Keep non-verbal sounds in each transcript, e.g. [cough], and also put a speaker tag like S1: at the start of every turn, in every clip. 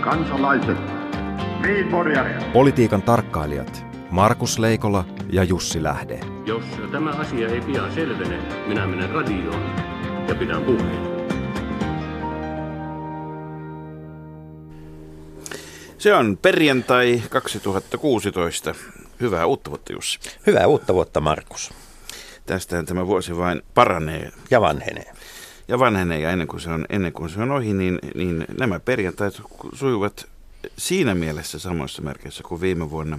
S1: kansalaiset,
S2: Politiikan tarkkailijat Markus Leikola ja Jussi Lähde.
S3: Jos tämä asia ei pian selvene, minä menen radioon ja pidän puheen.
S4: Se on perjantai 2016. Hyvää uutta vuotta, Jussi.
S5: Hyvää uutta vuotta, Markus.
S4: Tästähän tämä vuosi vain paranee.
S5: Ja vanhenee.
S4: Ja vanhenee, ja ennen kuin se on, ennen kuin se on ohi, niin, niin nämä perjantait sujuvat siinä mielessä samoissa merkeissä kuin viime vuonna,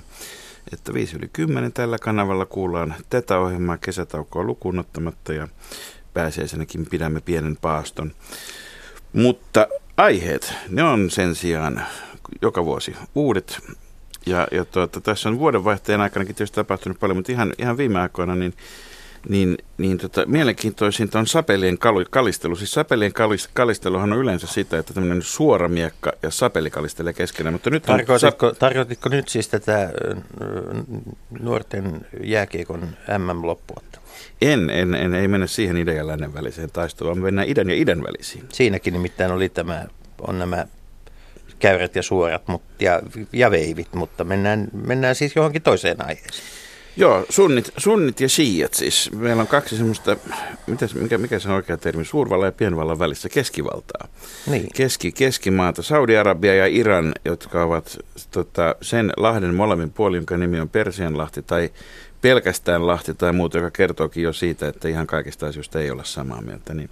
S4: että 5 yli 10 tällä kanavalla kuullaan tätä ohjelmaa kesätaukoa lukuun ottamatta ja pääsiäisenäkin pidämme pienen paaston. Mutta aiheet, ne on sen sijaan joka vuosi uudet. Ja, ja tuota, tässä on vuodenvaihteen aikanakin tietysti tapahtunut paljon, mutta ihan, ihan viime aikoina niin niin, niin tota, mielenkiintoisinta on sapelien kalistelu. Siis sapelien kalisteluhan on yleensä sitä, että tämmöinen suora miekka ja sapeli kalistelee keskenään. Mutta nyt
S5: tarkoititko, sap... tarkoititko nyt siis tätä nuorten jääkiekon MM-loppua?
S4: En, en, en, ei mennä siihen idän ja lännen väliseen taisteluun, vaan mennään idän ja idän välisiin.
S5: Siinäkin nimittäin oli tämä, on nämä käyrät ja suorat mutta, ja, ja veivit, mutta mennään, mennään siis johonkin toiseen aiheeseen.
S4: Joo, sunnit, sunnit ja shiiat siis. Meillä on kaksi semmoista, mitäs, mikä, mikä se on oikea termi, suurvallan ja pienvallan välissä keskivaltaa.
S5: Niin.
S4: Keski, keskimaata, Saudi-Arabia ja Iran, jotka ovat tota, sen lahden molemmin puolin, jonka nimi on Persianlahti tai pelkästään lahti tai muuta, joka kertookin jo siitä, että ihan kaikista asioista ei olla samaa mieltä, niin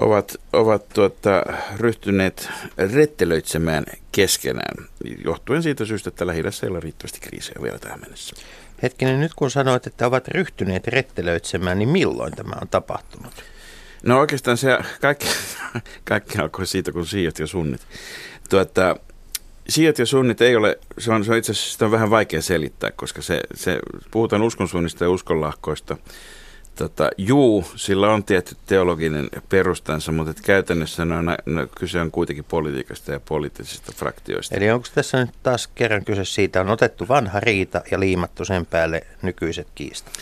S4: ovat, ovat tuota, ryhtyneet rettelöitsemään keskenään, johtuen siitä syystä, että lähi ei ole riittävästi kriisejä vielä tähän mennessä.
S5: Hetkinen, nyt kun sanoit, että ovat ryhtyneet rettelöitsemään, niin milloin tämä on tapahtunut?
S4: No oikeastaan se kaikki, [laughs] kaikki alkoi siitä, kun siijat ja sunnit. Tuota, siijat ja sunnit ei ole, se on, se on itse asiassa on vähän vaikea selittää, koska se, se puhutaan uskonsuunnista ja uskonlahkoista – Tota, juu, sillä on tietty teologinen perustansa, mutta että käytännössä no, no, kyse on kuitenkin politiikasta ja poliittisista fraktioista.
S5: Eli onko tässä nyt taas kerran kyse siitä, on otettu vanha riita ja liimattu sen päälle nykyiset kiistat?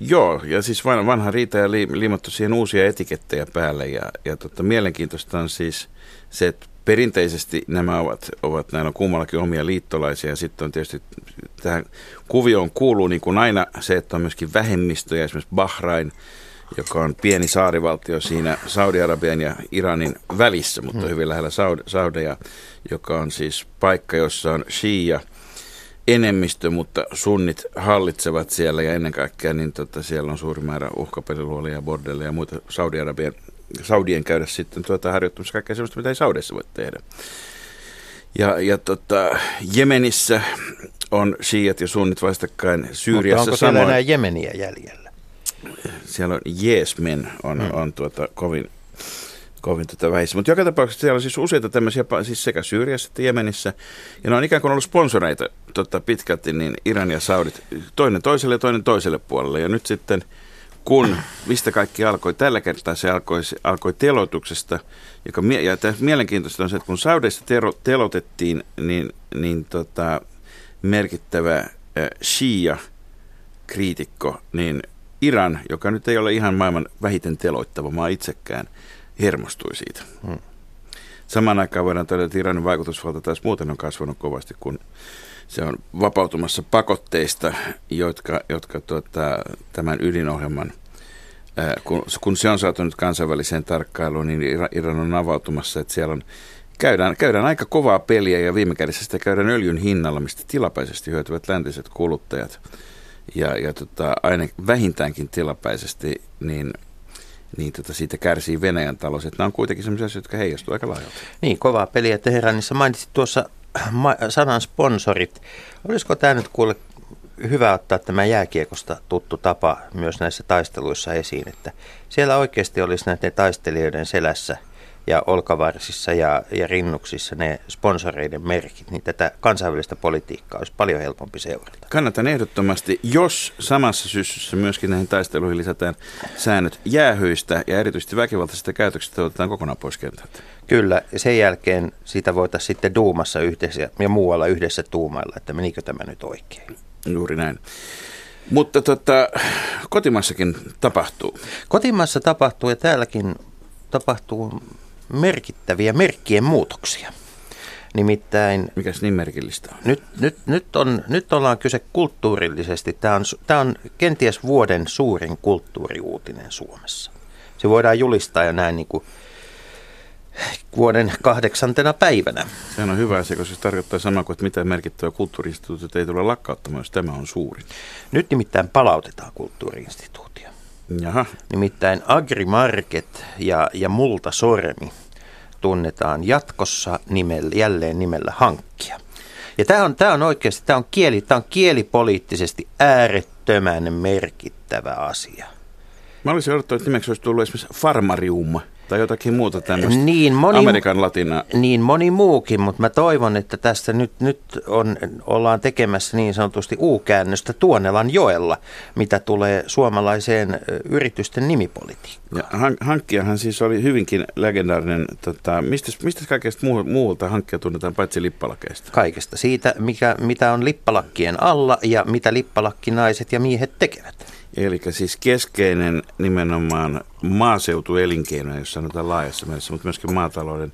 S4: Joo, ja siis vanha riita ja liimattu siihen uusia etikettejä päälle. Ja, ja tota, mielenkiintoista on siis se, että perinteisesti nämä ovat, ovat näillä on kummallakin omia liittolaisia ja sitten on tietysti tähän kuvioon kuuluu niin kuin aina se, että on myöskin vähemmistöjä, esimerkiksi Bahrain, joka on pieni saarivaltio siinä Saudi-Arabian ja Iranin välissä, mutta hmm. hyvin lähellä Saudeja, joka on siis paikka, jossa on Shia enemmistö, mutta sunnit hallitsevat siellä ja ennen kaikkea niin tota, siellä on suuri määrä uhkapeliluolia ja bordelleja ja muita Saudi-Arabian Saudien käydä sitten tuota harjoittamassa kaikkea sellaista, mitä ei Saudessa voi tehdä. Ja, ja tota, Jemenissä on shiat ja sunnit vastakkain Syyriassa.
S5: Mutta onko samoin, siellä enää Jemeniä jäljellä?
S4: Siellä on Jeesmen on, hmm. on tuota, kovin, kovin tota vähissä. Mutta joka tapauksessa siellä on siis useita tämmöisiä, siis sekä Syyriassa että Jemenissä. Ja ne on ikään kuin ollut sponsoreita tota, pitkälti, niin Iran ja Saudit, toinen toiselle ja toinen toiselle puolelle. Ja nyt sitten – kun, mistä kaikki alkoi. Tällä kertaa se alkoi, se alkoi teloituksesta, joka, ja mielenkiintoista on se, että kun Saudeissa tero, telotettiin, niin, niin tota, merkittävä äh, Shia-kriitikko, niin Iran, joka nyt ei ole ihan maailman vähiten teloittava maa itsekään, hermostui siitä. Hmm. Samaan aikaan voidaan todeta, että Iranin vaikutusvalta taas muuten on kasvanut kovasti, kun se on vapautumassa pakotteista, jotka, jotka tuota, tämän ydinohjelman, kun, kun se on saatu nyt kansainväliseen tarkkailuun, niin Iran on avautumassa, että siellä on Käydään, käydään aika kovaa peliä ja viime kädessä sitä käydään öljyn hinnalla, mistä tilapäisesti hyötyvät läntiset kuluttajat. Ja, ja tota, aina vähintäänkin tilapäisesti, niin, niin tota, siitä kärsii Venäjän talous. Että nämä on kuitenkin sellaisia asioita, jotka heijastuvat aika laajalta.
S5: Niin, kovaa peliä Teheranissa. Mainitsit tuossa sanan sponsorit. Olisiko tämä nyt kuule hyvä ottaa tämä jääkiekosta tuttu tapa myös näissä taisteluissa esiin, että siellä oikeasti olisi näiden taistelijoiden selässä – ja olkavarsissa ja, ja rinnuksissa ne sponsoreiden merkit, niin tätä kansainvälistä politiikkaa olisi paljon helpompi seurata.
S4: Kannatan ehdottomasti, jos samassa syssyssä myöskin näihin taisteluihin lisätään säännöt jäähyistä ja erityisesti väkivaltaisista käytöksistä otetaan kokonaan pois kentältä.
S5: Kyllä, ja sen jälkeen sitä voitaisiin sitten duumassa yhdessä ja muualla yhdessä tuumailla, että menikö tämä nyt oikein.
S4: Juuri näin. Mutta tota, kotimassakin tapahtuu.
S5: Kotimassa tapahtuu ja täälläkin tapahtuu merkittäviä merkkien muutoksia. Nimittäin
S4: Mikäs niin merkillistä on?
S5: nyt, nyt, nyt, on, nyt ollaan kyse kulttuurillisesti. Tämä on, tämä on kenties vuoden suurin kulttuuriuutinen Suomessa. Se voidaan julistaa jo näin niin kuin vuoden kahdeksantena päivänä.
S4: Sehän on hyvä asia, koska se tarkoittaa samaa kuin, että mitään merkittävää kulttuuriinstituutiota ei tule lakkauttamaan, jos tämä on suurin.
S5: Nyt nimittäin palautetaan kulttuuriinstituutio.
S4: Jaha,
S5: Nimittäin Agrimarket ja, ja Multa Sormi tunnetaan jatkossa nimellä, jälleen nimellä hankkia. Ja tämä on, tämä on oikeasti, tämä on, kieli, tämä on kielipoliittisesti äärettömän merkittävä asia.
S4: mä olisin odottanut, että nimeksi olisi tullut esimerkiksi Farmarium tai jotakin muuta tämmöistä
S5: Niin moni,
S4: Amerikan latinaa.
S5: niin moni muukin, mutta mä toivon, että tässä nyt, nyt on, ollaan tekemässä niin sanotusti U-käännöstä Tuonelan joella, mitä tulee suomalaiseen yritysten nimipolitiikkaan.
S4: Ja han- hankkijahan siis oli hyvinkin legendaarinen, tota, mistä, mistä kaikesta muu, muulta hankkija tunnetaan paitsi lippalakeista?
S5: Kaikesta siitä, mikä, mitä on lippalakkien alla ja mitä lippalakkinaiset ja miehet tekevät.
S4: Eli siis keskeinen nimenomaan maaseutuelinkeino, jos sanotaan laajassa mielessä, mutta myöskin maatalouden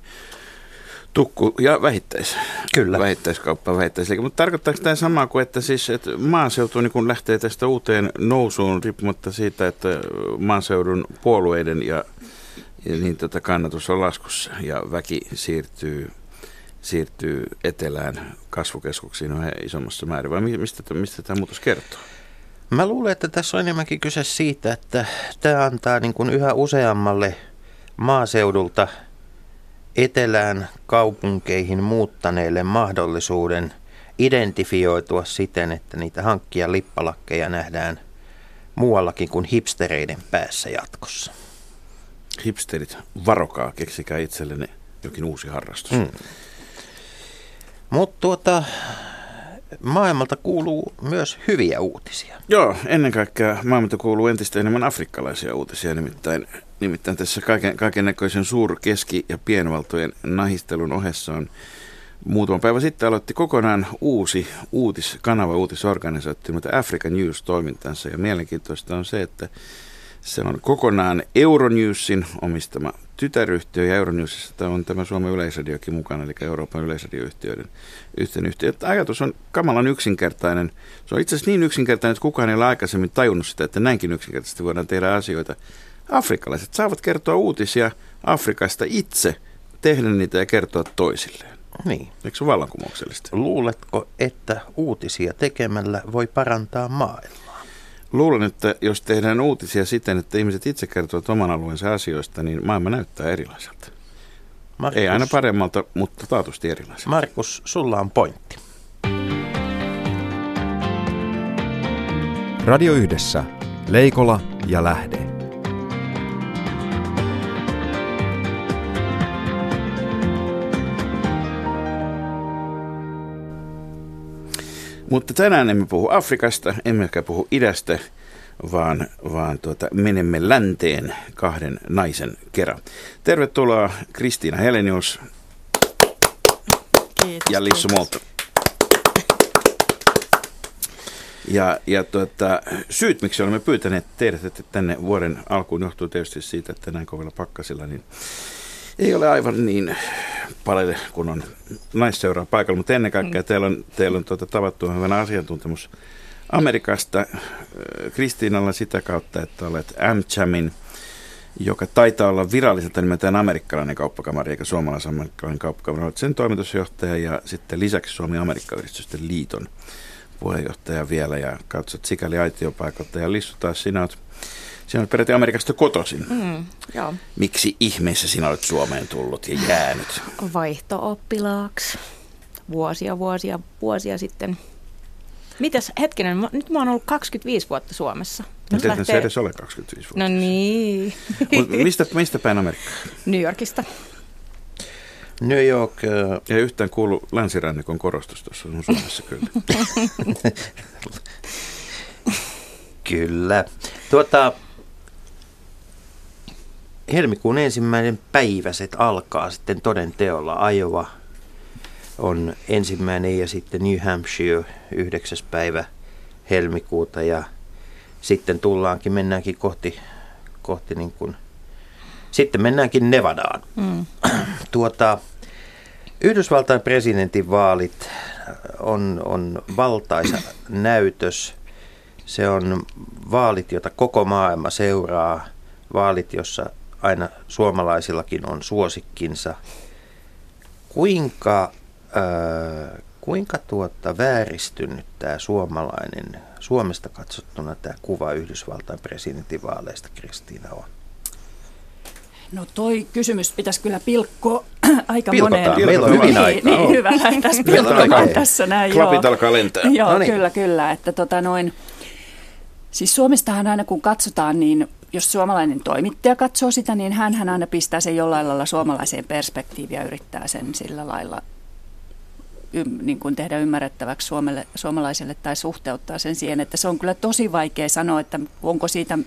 S4: tukku ja vähittäis.
S5: Kyllä.
S4: Vähittäiskauppa, vähittäisliike. Mutta tarkoittaako tämä samaa kuin, että siis että maaseutu niin kun lähtee tästä uuteen nousuun riippumatta siitä, että maaseudun puolueiden ja, ja niin tota kannatus on laskussa ja väki siirtyy siirtyy etelään kasvukeskuksiin yhä isommassa määrin, vai mi- mistä, mistä tämä muutos kertoo?
S5: Mä luulen, että tässä on enemmänkin kyse siitä, että tämä antaa niin kuin yhä useammalle maaseudulta etelään kaupunkeihin muuttaneille mahdollisuuden identifioitua siten, että niitä hankkia lippalakkeja nähdään muuallakin kuin hipstereiden päässä jatkossa.
S4: Hipsterit, varokaa, keksikää itsellenne jokin uusi harrastus.
S5: Mm. Mutta tuota, maailmalta kuuluu myös hyviä uutisia.
S4: Joo, ennen kaikkea maailmalta kuuluu entistä enemmän afrikkalaisia uutisia, nimittäin, nimittäin tässä kaiken, kaiken näköisen suur-, keski- ja pienvaltojen nahistelun ohessa on muutama päivä sitten aloitti kokonaan uusi uutiskanava, uutisorganisaatio, mutta African News toimintansa. Ja mielenkiintoista on se, että se on kokonaan Euronewsin omistama tytäryhtiö, ja Euronewsissa on tämä Suomen Yleisradiokin mukana, eli Euroopan yleisradioyhtiöiden yhteen yhtiö. Ajatus on kamalan yksinkertainen. Se on itse asiassa niin yksinkertainen, että kukaan ei ole aikaisemmin tajunnut sitä, että näinkin yksinkertaisesti voidaan tehdä asioita. Afrikkalaiset saavat kertoa uutisia Afrikasta itse, tehdä niitä ja kertoa toisilleen.
S5: Niin.
S4: Eikö se ole vallankumouksellista?
S5: Luuletko, että uutisia tekemällä voi parantaa maailmaa?
S4: Luulen, että jos tehdään uutisia siten, että ihmiset itse kertovat oman alueensa asioista, niin maailma näyttää erilaiselta.
S5: Markus,
S4: Ei aina paremmalta, mutta taatusti erilaiselta.
S5: Markus, sulla on pointti.
S2: Radio Yhdessä. Leikola ja Lähde.
S4: Mutta tänään emme puhu Afrikasta, emmekä puhu idästä, vaan, vaan tuota, menemme länteen kahden naisen kerran. Tervetuloa Kristiina Helenius
S1: Kiitos,
S4: ja Lissu. Molto. Ja, ja tuota, syyt, miksi olemme pyytäneet teidät että tänne vuoden alkuun, johtuu tietysti siitä, että näin kovilla pakkasilla, niin ei ole aivan niin paljon, kun on naisseuraa paikalla, mutta ennen kaikkea teillä on, teillä on tuota, tavattu hyvän asiantuntemus Amerikasta äh, Kristiinalla sitä kautta, että olet AmChamin, joka taitaa olla viralliselta nimeltään amerikkalainen kauppakamari eikä suomalais-amerikkalainen kauppakamari. Olet sen toimitusjohtaja ja sitten lisäksi Suomi-Amerikka-yhdistysten liiton puheenjohtaja vielä ja katsot sikäli aitiopaikalta. Ja Lissu taas sinä olet, sinä olet periaatteessa Amerikasta kotoisin.
S1: Mm, joo,
S4: Miksi ihmeessä sinä olet Suomeen tullut ja jäänyt?
S1: vaihto-oppilaaksi vuosia, vuosia, vuosia sitten. Mitäs, hetkinen, mä- nyt mä oon ollut 25 vuotta Suomessa. Nyt
S4: Miten se edes ole 25 vuotta?
S1: No niin, [laughs]
S4: Mut mistä, mistä päin Amerikkaa?
S1: New Yorkista.
S5: New York, äh,
S4: Ei yhtään kuulu länsirannikon korostus tuossa sun Suomessa kyllä. [laughs]
S5: kyllä. Tuota, helmikuun ensimmäinen päivä se alkaa sitten toden teolla. Iowa on ensimmäinen ja sitten New Hampshire 9. päivä helmikuuta ja sitten tullaankin, mennäänkin kohti, kohti niin kuin, sitten mennäänkin Nevadaan.
S1: Mm. [clears throat]
S5: Tuota, Yhdysvaltain presidentin vaalit on, on valtaisa näytös. Se on vaalit, jota koko maailma seuraa. Vaalit, jossa aina suomalaisillakin on suosikkinsa. Kuinka, äh, kuinka tuota vääristynyt tämä suomalainen, Suomesta katsottuna tämä kuva Yhdysvaltain presidentinvaaleista, Kristiina, on?
S6: No toi kysymys pitäisi kyllä pilkkoa [clears throat] aika
S5: Pilkotaan,
S6: moneen.
S5: meillä on hyvin
S6: niin,
S5: aikaa.
S6: Niin, hyvä, lähdettäisiin
S5: Meillä on
S6: pilkkomaan tässä näin.
S4: Klapit
S6: joo.
S4: alkaa lentää.
S6: Joo,
S5: No niin.
S6: kyllä, kyllä. Että tota noin, siis Suomestahan aina kun katsotaan, niin jos suomalainen toimittaja katsoo sitä, niin hän aina pistää sen jollain lailla suomalaiseen perspektiiviin ja yrittää sen sillä lailla ym, niin kuin tehdä ymmärrettäväksi Suomelle, suomalaiselle tai suhteuttaa sen siihen, että se on kyllä tosi vaikea sanoa, että onko siitä,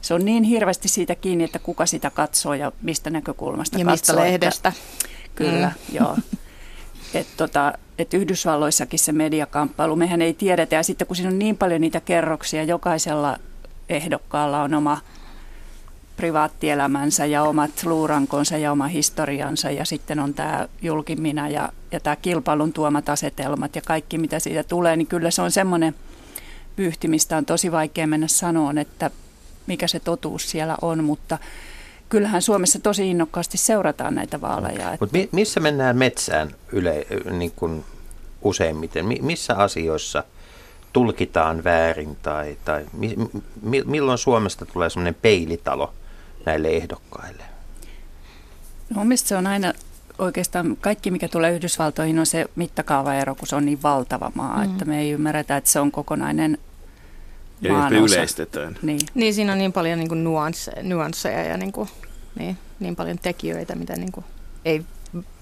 S6: se on niin hirveästi siitä kiinni, että kuka sitä katsoo ja mistä näkökulmasta
S1: Ja
S6: katsoo.
S1: mistä
S6: että-
S1: lehdestä.
S6: Kyllä, mm. joo. Että tota, et Yhdysvalloissakin se mediakamppailu, mehän ei tiedetä. Ja sitten kun siinä on niin paljon niitä kerroksia, jokaisella ehdokkaalla on oma privaattielämänsä ja omat luurankonsa ja oma historiansa. Ja sitten on tämä julkimina ja, ja tämä kilpailun tuomat asetelmat ja kaikki mitä siitä tulee, niin kyllä se on semmoinen pyyhti, mistä on tosi vaikea mennä sanoon, että mikä se totuus siellä on, mutta kyllähän Suomessa tosi innokkaasti seurataan näitä vaaleja. Että
S5: Mutta mi- missä mennään metsään yle, niin kuin useimmiten? Mi- missä asioissa tulkitaan väärin tai, tai mi- mi- milloin Suomesta tulee semmoinen peilitalo näille ehdokkaille?
S6: No, mun mielestä se on aina oikeastaan kaikki, mikä tulee Yhdysvaltoihin, on se mittakaavaero, kun se on niin valtava maa, mm. että me ei ymmärretä, että se on kokonainen
S4: Ja
S6: maanosa.
S4: yleistetään.
S6: Niin.
S1: Niin siinä on niin paljon niin kuin nuansseja, nuansseja ja niin, kuin, niin, niin paljon tekijöitä, mitä niin kuin, ei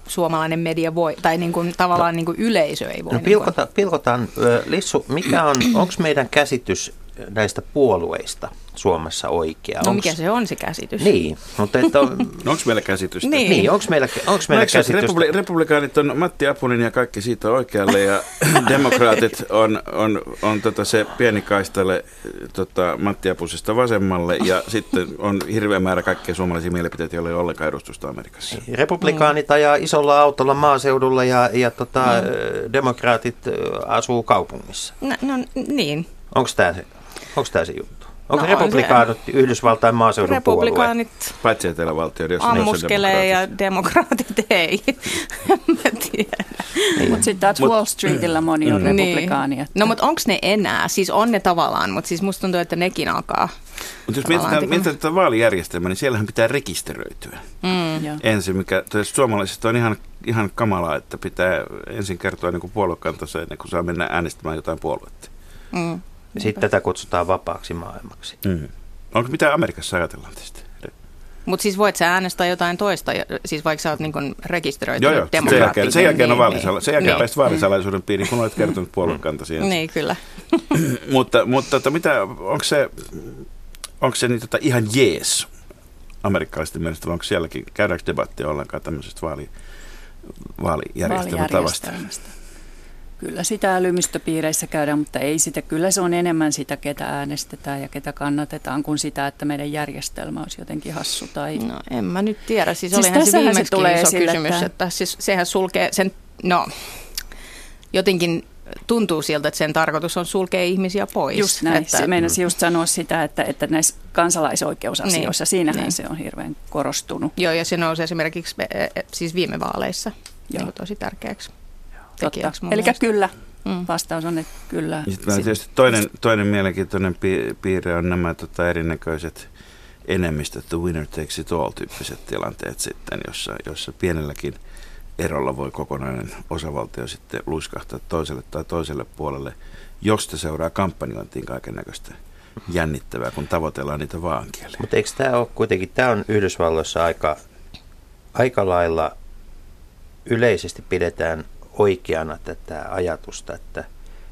S1: suomalainen media voi, tai niin kuin, tavallaan niin kuin yleisö ei voi.
S5: No
S1: niin kuin,
S5: pilkota, pilkotaan, Lissu, mikä on, [clears throat] onko meidän käsitys näistä puolueista Suomessa oikea?
S1: no
S5: Onks-
S1: mikä se on se käsitys?
S5: Niin, mutta että on, [laughs]
S4: No, onko meillä käsitystä?
S1: Niin.
S5: niin, onko meillä, onko
S4: No,
S5: meillä
S4: että
S5: käsitystä?
S4: republi- republikaanit on Matti Apunen ja kaikki siitä oikealle ja [clears throat] demokraatit on, on, on tota se pieni kaistale tota Matti Apusesta vasemmalle ja [laughs] sitten on hirveä määrä kaikkia suomalaisia mielipiteitä, joilla ei ole ollenkaan edustusta Amerikassa.
S5: Republikaanit ajaa isolla autolla maaseudulla ja, ja tota, mm. demokraatit asuu kaupungissa.
S1: No, no niin.
S5: Onko tämä se, onks tää se juttu? Onko
S1: No
S5: no,
S1: on se.
S5: republikaanit Yhdysvaltain maaseudun puolue?
S1: Republikaanit
S4: Paitsi etelävaltioiden, jos
S1: ammuskelee ja demokraatit ei. [laughs] mä tiedä.
S6: Mutta sitten taas
S4: Mut-
S6: Wall Streetillä moni on
S1: Niin.
S6: republikaani. että-
S1: No mutta onko ne enää? Siis on ne tavallaan, mutta siis musta tuntuu, että nekin alkaa.
S4: Mutta jos mietitään, mietitään tätä vaalijärjestelmää, niin siellähän pitää rekisteröityä.
S1: Mm.
S4: Ensin, mikä tietysti suomalaisista on ihan, ihan kamalaa, että pitää ensin kertoa niin puoluekantansa ennen kuin saa mennä äänestämään jotain puoluetta.
S1: Mm.
S5: Sitten tätä kutsutaan vapaaksi maailmaksi.
S4: Mm. Onko mitä Amerikassa ajatellaan tästä?
S1: Mutta siis voit sä äänestää jotain toista, ja- siis vaikka sä oot niin rekisteröitynyt
S4: Joo, joo. Sen jälkeen, sen jälkeen, on
S1: niin,
S4: vaalisala, sen jälkeen
S1: niin.
S4: päästä vaalisalaisuuden piiriin, kun olet kertonut puoluekantasi ensin.
S1: Niin, kyllä. [clears throat]
S4: mutta mutta tota, mitä, onko se, onko se niin, tota, ihan jees amerikkalaisten mielestä, vai onko sielläkin, käydäänkö debattia ollenkaan tämmöisestä vaali, vaalijärjestelmätavasta?
S6: vaalijärjestelmästä. Kyllä sitä älymystöpiireissä käydään, mutta ei sitä. Kyllä se on enemmän sitä, ketä äänestetään ja ketä kannatetaan, kuin sitä, että meidän järjestelmä olisi jotenkin hassu. Tai...
S1: No en mä nyt tiedä. Siis,
S6: Siis
S1: olihan se viimeksi
S6: tulee
S1: iso
S6: esille,
S1: kysymys,
S6: että-
S1: että... siis sehän sulkee sen, no jotenkin tuntuu siltä, että sen tarkoitus on sulkea ihmisiä pois.
S6: Just näin.
S1: Että,
S6: Se meinasin just sanoa sitä, että, että näissä kansalaisoikeusasioissa,
S1: Niin,
S6: siinähän
S1: niin.
S6: se on hirveän korostunut.
S1: Joo, ja se nousi esimerkiksi eh, eh, siis viime vaaleissa
S6: Joo.
S1: niin tosi tärkeäksi Tekijäksi
S6: Eli kyllä.
S1: Mm.
S6: Vastaus on, että kyllä.
S4: Sitten tietysti toinen, toinen mielenkiintoinen pi- piirre on nämä tota, erinäköiset enemmistöt, the winner takes it all tyyppiset tilanteet sitten, jossa, jossa pienelläkin erolla voi kokonainen osavaltio sitten luiskahtaa toiselle tai toiselle puolelle, josta seuraa kampanjointiin kaiken näköistä jännittävää, kun tavoitellaan niitä vaankieliä.
S5: Mutta eikö tämä ole kuitenkin, tämä on Yhdysvalloissa aika, aika lailla yleisesti pidetään oikeana tätä ajatusta, että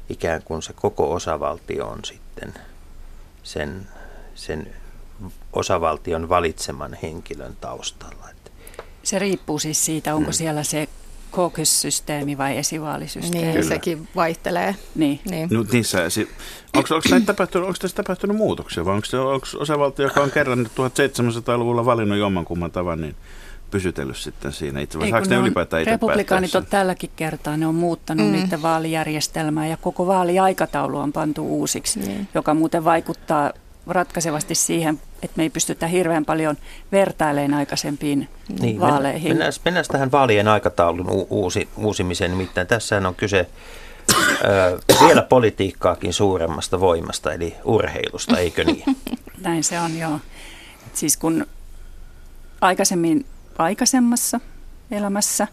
S5: ikään kuin se koko osavaltio on sitten sen, sen osavaltion valitseman henkilön taustalla.
S6: Se riippuu siis siitä, onko
S5: Mm.
S6: siellä se caucus-systeemi vai esivaalisysteemi.
S1: Niin, sekin vaihtelee.
S6: Niin.
S1: Niin.
S4: No, niissä, si- onko, onko, näitä tapahtunut, onko tässä tapahtunut muutoksia vai onko, se, onko osavaltio, joka on kerran 1700-luvulla valinnut jommankumman tavan, niin pysytellyt sitten siinä itse, vai
S6: Ei,
S4: saako ne
S6: ne on-
S4: ylipäätään itse
S6: Republikaanit on tälläkin kertaa, ne on muuttanut
S1: Mm.
S6: mm. niiden vaalijärjestelmää ja koko vaaliaikataulu on pantu uusiksi,
S1: Niin.
S6: joka muuten vaikuttaa ratkaisevasti siihen, että me ei pystytä hirveän paljon vertailemaan aikaisempiin
S5: Niin,
S6: vaaleihin.
S5: Mennään, mennään tähän vaalien aikataulun u- uusi, uusimiseen. Nimittäin tässä on kyse ö, vielä politiikkaakin suuremmasta voimasta, eli urheilusta, eikö niin? [laughs]
S6: Näin se on, joo. Et siis kun aikaisemmin aikaisemmassa elämässä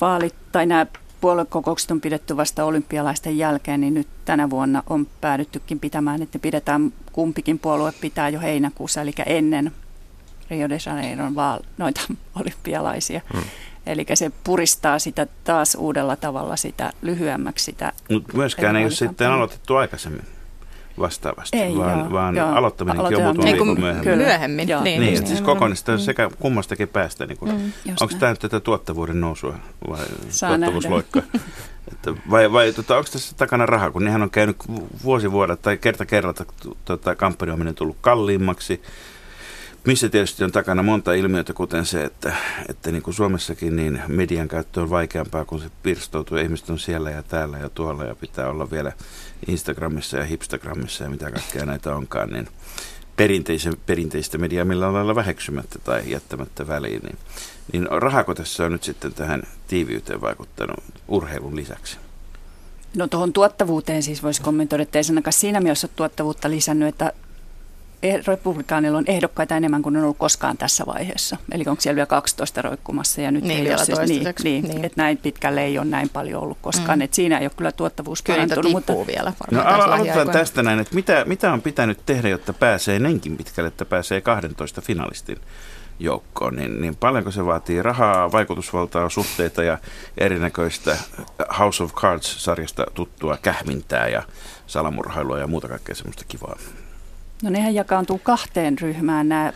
S6: vaalit tai nämä puoluekokoukset on pidetty vasta olympialaisten jälkeen, niin nyt tänä vuonna on päädyttykin pitämään, että pidetään, kumpikin puolue pitää jo heinäkuussa, eli ennen Rio de Janeiron vaal, noita [laughs] olympialaisia. Hmm. Eli se puristaa sitä taas uudella tavalla sitä lyhyemmäksi sitä
S4: Mutta myöskään ei ole sitten aloitettu aikaisemmin vastaavasti,
S6: Ei,
S4: vaan,
S6: joo,
S4: vaan
S6: joo.
S4: aloittaminenkin on
S6: Aloitetaan
S4: muutama
S1: Niin
S4: myöhemmin.
S6: Kyllä.
S1: myöhemmin.
S6: Joo.
S1: Niin,
S4: Niin, siis
S1: niin.
S4: kokonaista sekä kummastakin päästä. Niin kuin,
S6: Mm,
S4: onko tämä nyt tätä tuottavuuden nousua vai
S6: Saa
S4: tuottavuusloikkaa? [laughs] Että vai vai tota, onko tässä takana raha, kun nehän on käynyt vuosi vuodelta tai kerta kerralta tota, kampanjoiminen tullut kalliimmaksi. Missä tietysti on takana monta ilmiötä, kuten se, että, että niin kuin Suomessakin niin median käyttö on vaikeampaa, kun se pirstoutuu. Ihmiset on siellä ja täällä ja tuolla ja pitää olla vielä Instagramissa ja Hipstagramissa ja mitä kaikkea näitä onkaan. Niin perinteisen, perinteistä mediaa millä lailla väheksymättä tai jättämättä väliin. Niin, niin rahako tässä on nyt sitten tähän tiiviyteen vaikuttanut urheilun lisäksi?
S6: No tuohon tuottavuuteen siis voisi kommentoida, että ei siinä mielessä tuottavuutta lisännyt, että republikaanilla on ehdokkaita enemmän kuin on ollut koskaan tässä vaiheessa. Eli onko siellä vielä 12 roikkumassa ja nyt
S1: Niin,
S6: ei
S1: vielä
S6: ole siis, niin, niin,
S1: Niin.
S6: että näin pitkälle ei ole näin paljon ollut koskaan.
S1: Mm.
S6: Että siinä ei ole kyllä tuottavuus
S1: Kyllä
S6: parantunut, mutta
S1: vielä
S4: No aloitetaan tästä näin, että mitä, mitä on pitänyt tehdä, jotta pääsee näinkin pitkälle, että pääsee 12 finalistin joukkoon, niin, niin paljonko se vaatii rahaa, vaikutusvaltaa, suhteita ja erinäköistä House of Cards-sarjasta tuttua kähmintää ja salamurhailua ja muuta kaikkea semmoista kivaa.
S6: No nehän jakaantuu kahteen ryhmään nämä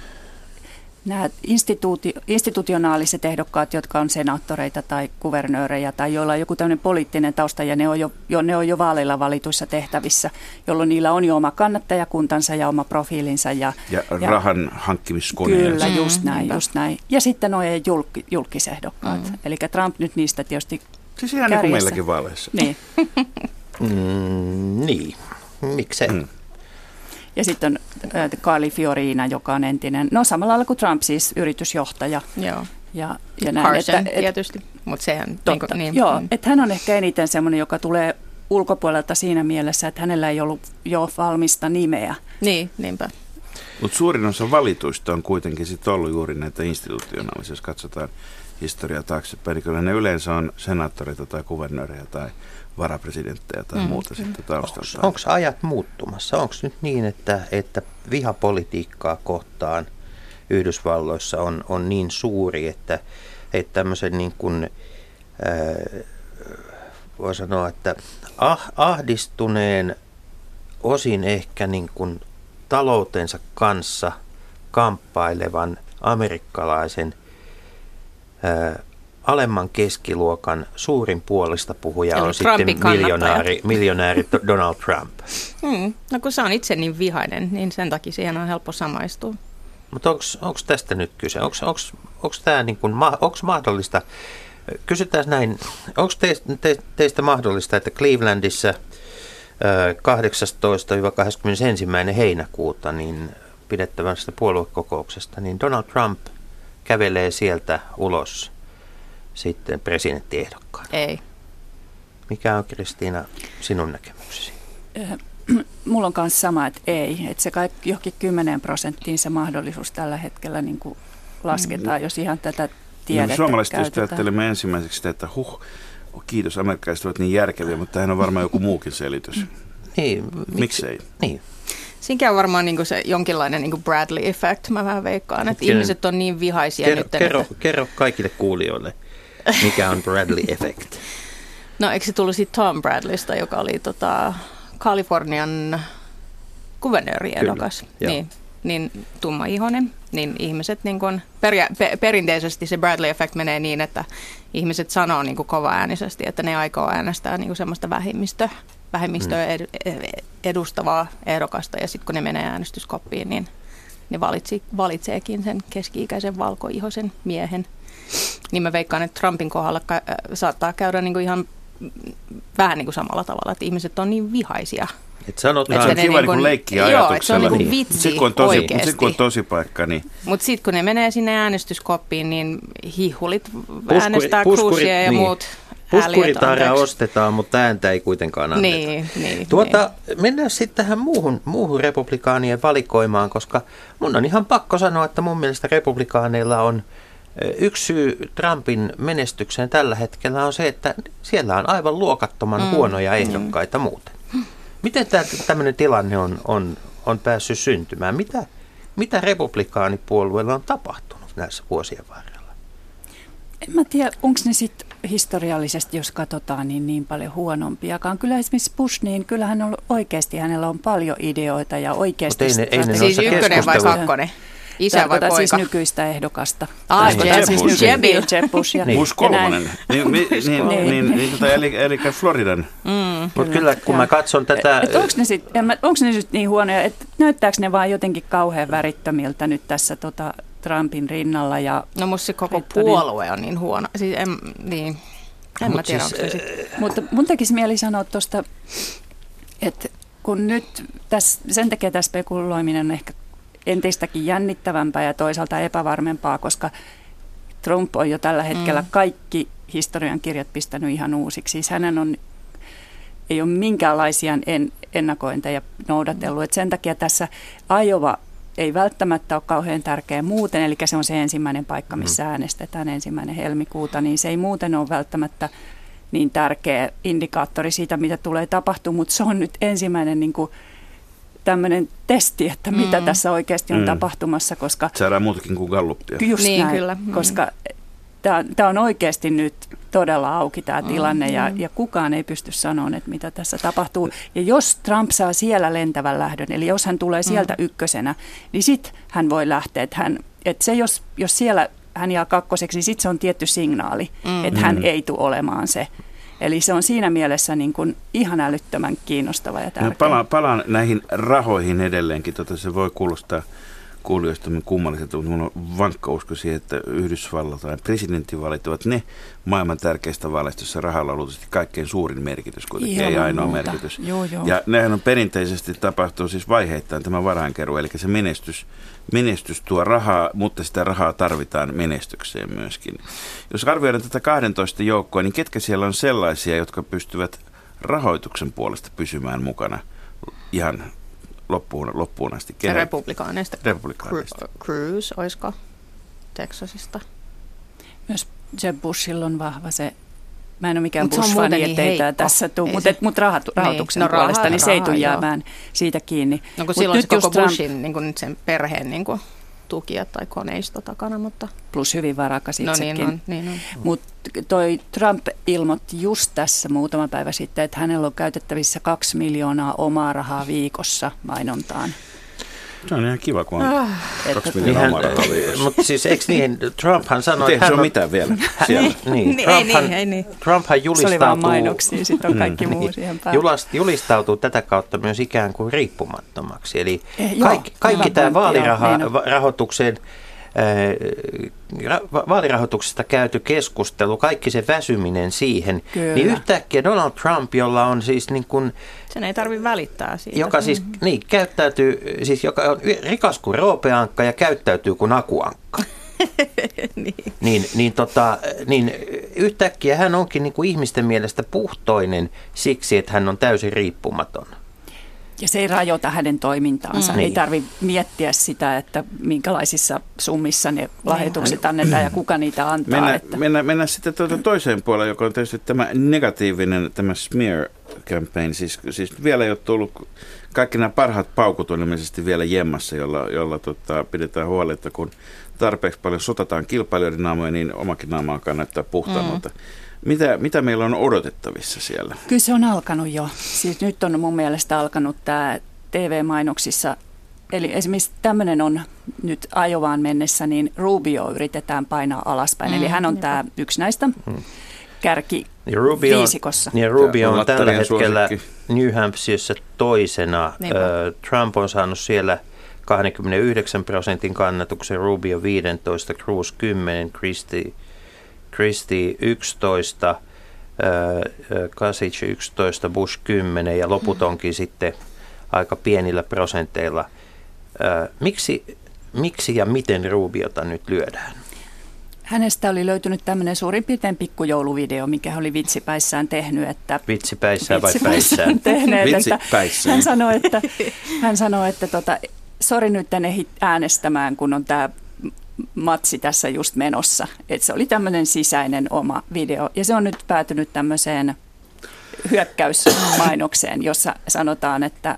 S6: Nämä instituuti, institutionaaliset ehdokkaat, jotka on senaattoreita tai kuvernöörejä tai joilla on joku tämmöinen poliittinen tausta ja ne on jo, jo, ne on jo vaaleilla valituissa tehtävissä, jolloin niillä on jo oma kannattajakuntansa ja oma profiilinsa. Ja,
S4: Ja, ja rahan hankkimiskone.
S6: Kyllä,
S1: Mm,
S6: just näin, just näin. Ja sitten nuo julk, julkisehdokkaat.
S1: Mm.
S6: Eli Trump nyt niistä tietysti,
S4: Siis ihan niin kuin meilläkin vaaleissa.
S6: niin. [laughs]
S5: Mm, niin, miksei?
S4: Mm.
S6: Ja sitten on äh, Carly Fiorina, joka on entinen, no samalla lailla kuin Trump siis, yritysjohtaja.
S1: Joo.
S6: Ja, ja näin,
S1: Carson
S6: että, et,
S1: tietysti, mutta sehän...
S6: Totta.
S1: Niin, kuin- niin,
S6: Joo,
S1: mm.
S6: että hän on ehkä eniten semmoinen, joka tulee ulkopuolelta siinä mielessä, että hänellä ei ollut jo valmista nimeä.
S1: niin, niinpä.
S4: Mutta suurin osa valituista on kuitenkin sit ollut juuri näitä institutionaalisia, jos katsotaan historiaa taaksepäin, niin kyllä ne yleensä on senaattoreita tai kuvernöörejä tai varapresidenttejä tai
S1: Mm,
S4: muuta sitten taustalta.
S5: Onko ajat muuttumassa? Onko nyt niin, että, että vihapolitiikkaa kohtaan Yhdysvalloissa on, on niin suuri, että, että tämmöisen niin kuin, ää, voi sanoa, että ah, ahdistuneen osin ehkä niin kuin taloutensa kanssa kamppailevan amerikkalaisen ää, alemman keskiluokan suurin puolesta puhuja
S1: Eli
S5: on sitten
S1: Trumpin kannattaja.
S5: miljonääri, miljonääri [laughs] Donald Trump.
S1: Mm. No kun se on itse niin vihainen, niin sen takia siihen on helppo samaistua.
S5: Mutta onko tästä nyt kyse? Onko tämä niin kuin, onks mahdollista, kysytään näin, onko teistä, te, teistä mahdollista, että Clevelandissa ö, 18-21. heinäkuuta niin pidettävästä puoluekokouksesta, niin Donald Trump kävelee sieltä ulos sitten presidenttiehdokkaan.
S1: Ei.
S5: Mikä on Kristiina sinun näkemyksesi? [clears throat]
S6: Mulla on myös sama, että ei. Että se kaikki johonkin 10 prosenttiin se mahdollisuus tällä hetkellä niin kuin lasketaan, jos ihan tätä
S4: No,
S6: tiedettä
S4: suomalaiset tietysti ajattelemme ensimmäiseksi sitä, että huh, kiitos, amerikkalaiset ovat niin järkeviä, mutta tähän on varmaan joku muukin selitys.
S5: Niin,
S4: Miksei?
S5: Niin.
S1: Siinäkin on varmaan niin se jonkinlainen niin Bradley effect, mä vähän veikkaan, että ihmiset on niin vihaisia
S5: Kerro,
S1: nyt.
S5: kerro,
S1: Että,
S5: kerro kaikille kuulijoille, mikä on Bradley Effect.
S1: no eikö se tullut siitä Tom Bradleysta, joka oli tota, Kalifornian kuvernööriehdokas. Niin, niin tummaihoinen, niin ihmiset niin kuin, peria, pe, perinteisesti se Bradley effect menee niin, että ihmiset sanoo niin kovaäänisesti, että ne aikoo äänestää niin semmoista vähemmistö, vähemmistöä ed, edustavaa ehdokasta ja sitten kun ne menee äänestyskoppiin, niin ne valitsi, valitseekin sen keski-ikäisen valkoihoisen miehen. Niin mä veikkaan, että Trumpin kohdalla ka- äh, saattaa käydä niin kuin ihan vähän niin kuin samalla tavalla, että ihmiset on niin vihaisia.
S5: Et sanotaan,
S4: Tämä on
S1: ne
S4: kiva
S1: niin
S4: niin
S1: kuin-
S4: leikkiä
S1: joo, että se on niin kuin vitsi
S4: sit kun on tosi, sit kun on tosi paikka, niin
S1: Mutta sitten kun ne menee sinne äänestyskoppiin, niin hihulit äänestää
S5: puskurit-
S1: Cruisia ja
S5: niin.
S1: muut anteeksi.
S5: ostetaan, mutta ääntä ei kuitenkaan anneta.
S1: Niin, niin,
S5: Tuota, mennään sitten tähän muuhun, muuhun republikaanien valikoimaan, koska mun on ihan pakko sanoa, että mun mielestä republikaaneilla on yksi syy Trumpin menestykseen tällä hetkellä on se, että siellä on aivan luokattoman mm. huonoja ehdokkaita mm. muuten. Miten tämmöinen tilanne on, on, on päässyt syntymään? Mitä, mitä republikaanipuolueella on tapahtunut näissä vuosien varrella?
S6: En mä tiedä, onko ne sitten historiallisesti, jos katsotaan, niin niin paljon huonompiakaan. Kyllä esimerkiksi Bush, niin kyllähän on oikeasti, hänellä on paljon ideoita ja oikeasti...
S5: Mut ei ne- ei ne
S1: Siis ykkönen vai kakkonen? Isä vai poika?
S6: siis nykyistä ehdokasta.
S1: Ah,
S6: Tarkoitan siis nykyistä-
S1: Jebil.
S6: Jeb Bush ja,
S5: Niin.
S4: Kolmonen. Niin, niin, niin, niin, niin, tota, eli, eli Floridan.
S5: Mutta kyllä kun mä katson tätä...
S6: Onko ne, sit, en mä- onks ne nyt niin huonoja, että näyttääkö ne vaan jotenkin kauhean värittömiltä nyt tässä tota, Trumpin rinnalla ja
S1: No musta se koko puolue on niin huono. Siis en, niin. En mä
S5: Mut
S1: tiedä,
S5: siis,
S1: sit...
S6: Mutta mun tekisi mieli sanoa tuosta, että kun nyt täs, sen takia tämä spekuloiminen on ehkä entistäkin jännittävämpää ja toisaalta epävarmempaa, koska Trump on jo tällä hetkellä
S1: Mm.
S6: kaikki historian kirjat pistänyt ihan uusiksi. Siis hänen on, ei ole minkäänlaisia en, ennakointeja noudatellut. Et sen takia tässä Ajova ei välttämättä ole kauhean tärkeä muuten, eli se on se ensimmäinen paikka, missä äänestetään ensimmäinen helmikuuta, niin se ei muuten ole välttämättä niin tärkeä indikaattori siitä, mitä tulee tapahtumaan, mutta se on nyt ensimmäinen niin kuin, tämmöinen testi, että mitä
S1: Mm.
S6: tässä oikeasti on
S4: Mm.
S6: tapahtumassa, koska
S4: Saadaan muutakin kuin galluppia.
S6: just
S1: Niin,
S6: näin,
S1: kyllä. Mm.
S6: koska tämä on oikeasti nyt todella auki tämä tilanne
S1: Mm.
S6: ja, ja kukaan ei pysty sanomaan, että mitä tässä tapahtuu. Ja jos Trump saa siellä lentävän lähdön, eli jos hän tulee sieltä
S1: Mm.
S6: ykkösenä, niin sitten hän voi lähteä. Että hän, että se jos, jos siellä hän jää kakkoseksi, niin sitten se on tietty signaali,
S1: Mm.
S6: että hän ei tule olemaan se. Eli se on siinä mielessä niin kuin ihan älyttömän kiinnostava ja
S4: No,
S6: tärkeä.
S4: palaan, palaan näihin rahoihin edelleenkin. Tota, se voi kuulostaa kuulijoista kummalliselta, mutta minulla on vankka usko siihen, että Yhdysvaltain presidentinvaalit ovat ne maailman tärkeistä vaaleista, jossa rahalla on luultavasti kaikkein suurin merkitys, kuitenkin ei
S6: Ilman
S4: ainoa
S6: muuta.
S4: merkitys.
S6: Joo, joo.
S4: Ja nehän on perinteisesti tapahtuu siis vaiheittain tämä varainkeruu, eli se menestys, menestys tuo rahaa, mutta sitä rahaa tarvitaan menestykseen myöskin. Jos arvioidaan tätä 12 joukkoa, niin ketkä siellä on sellaisia, jotka pystyvät rahoituksen puolesta pysymään mukana ihan loppuun, loppuun asti? Kenet?
S1: Republikaaneista.
S4: Republikaaneista.
S1: Cru- Cruz, oisko Texasista?
S6: Myös Jeb Bushilla on vahva se, mä en ole mikään Bush-fani,
S1: niin
S6: ettei tää
S1: heikko.
S6: tässä tule, mutta
S1: se-
S6: mut rahat, rahoituksen
S1: No raha-
S6: puolesta, niin se ei tule
S1: rahaa, joo.
S6: jäämään siitä kiinni.
S1: No kun
S6: Mut
S1: silloin
S6: nyt
S1: se koko
S6: just Trump-
S1: Bushin niin kuin nyt sen perheen niin kuin, tukijat tai koneisto takana, mutta
S6: Plus hyvin varakas
S1: no
S6: itsekin.
S1: niin on, niin on.
S6: Mutta toi Trump ilmoitti just tässä muutama päivä sitten, että hänellä on käytettävissä kaksi miljoonaa omaa rahaa viikossa mainontaan.
S4: Se on ihan kiva, kun on kaksi
S6: Että-
S4: miljoonaa
S5: Niin
S4: rahaa viikossa.
S5: mutta siis eikö niin, Trumphan sanoi,
S4: se
S5: hän
S4: ole
S5: on,
S4: mitään vielä [laughs] siellä.
S5: niin,
S1: Niin, ei
S5: Trumphan,
S1: niin, ei niin.
S5: Trumphan
S6: Se oli vaan
S5: julistautuu,
S6: mainoksia, sitten on kaikki muu siihen päälle.
S5: julast, julistautuu tätä kautta myös ikään kuin riippumattomaksi. Eli
S6: Eh, joo,
S5: kaikki, kaikki tämä
S6: pointti, joo, niin
S5: vaalirahoituksesta käyty keskustelu, kaikki se väsyminen siihen,
S6: Kyllä.
S5: niin yhtäkkiä Donald Trump, jolla on siis niin kuin
S1: Sen ei tarvitse välittää siitä.
S5: joka siis niin, käyttäytyy, siis joka on rikas kuin roopeankka ja käyttäytyy kuin akuankka. [laughs]
S1: niin.
S5: Niin, niin, tota, niin yhtäkkiä hän onkin niin kuin ihmisten mielestä puhtoinen siksi, että hän on täysin riippumaton.
S6: Ja se ei rajoita hänen toimintaansa.
S5: Mm.
S6: Ei
S5: Niin.
S6: tarvi miettiä sitä, että minkälaisissa summissa ne lahjoitukset annetaan ja kuka niitä antaa.
S4: Mennään,
S6: että.
S4: mennään, mennään sitten tuota toiseen puoleen, joka on tietysti tämä negatiivinen, tämä smear campaign. Siis, siis vielä ei ole tullut, kaikki nämä parhaat paukut on ilmeisesti vielä jemmassa, jolla, jolla tota, pidetään huoli, että kun tarpeeksi paljon sotataan kilpailijoiden naamoja, niin omakin naama alkaa näyttää puhtaammalta. Mm. Mitä, mitä meillä on odotettavissa siellä?
S6: Kyllä se on alkanut jo. Siis nyt on mun mielestä alkanut tämä TV-mainoksissa. Eli esimerkiksi tämmöinen on nyt ajovaan mennessä, niin Rubio yritetään painaa alaspäin.
S1: Mm,
S6: Eli hän on tämä yksi näistä kärki
S5: Ja Rubio,
S6: viisikossa.
S5: ja Rubio
S4: on
S5: on tällä hetkellä
S4: suosikki.
S5: New Hampshireissa toisena.
S1: Niinpä.
S5: Ö, Trump on saanut siellä 29 prosentin kannatuksen, Rubio 15, Cruz 10, Christie, Christie 11, Kasic 11, Bush 10 ja loput onkin sitten aika pienillä prosenteilla. Miksi, miksi ja miten Rubiota nyt lyödään?
S6: Hänestä oli löytynyt tämmöinen suurin piirtein pikkujouluvideo, mikä oli vitsipäissään tehnyt. Että
S5: vitsipäissään vai päissään? [laughs]
S6: Tehneet, vitsipäissään. Hän sanoi, että, hän sanoi, että tota, sori nyt tänne äänestämään, kun on tämä matsi tässä just menossa. Et se oli tämmöinen sisäinen oma video ja se on nyt päätynyt tämmöiseen hyökkäysmainokseen, jossa sanotaan, että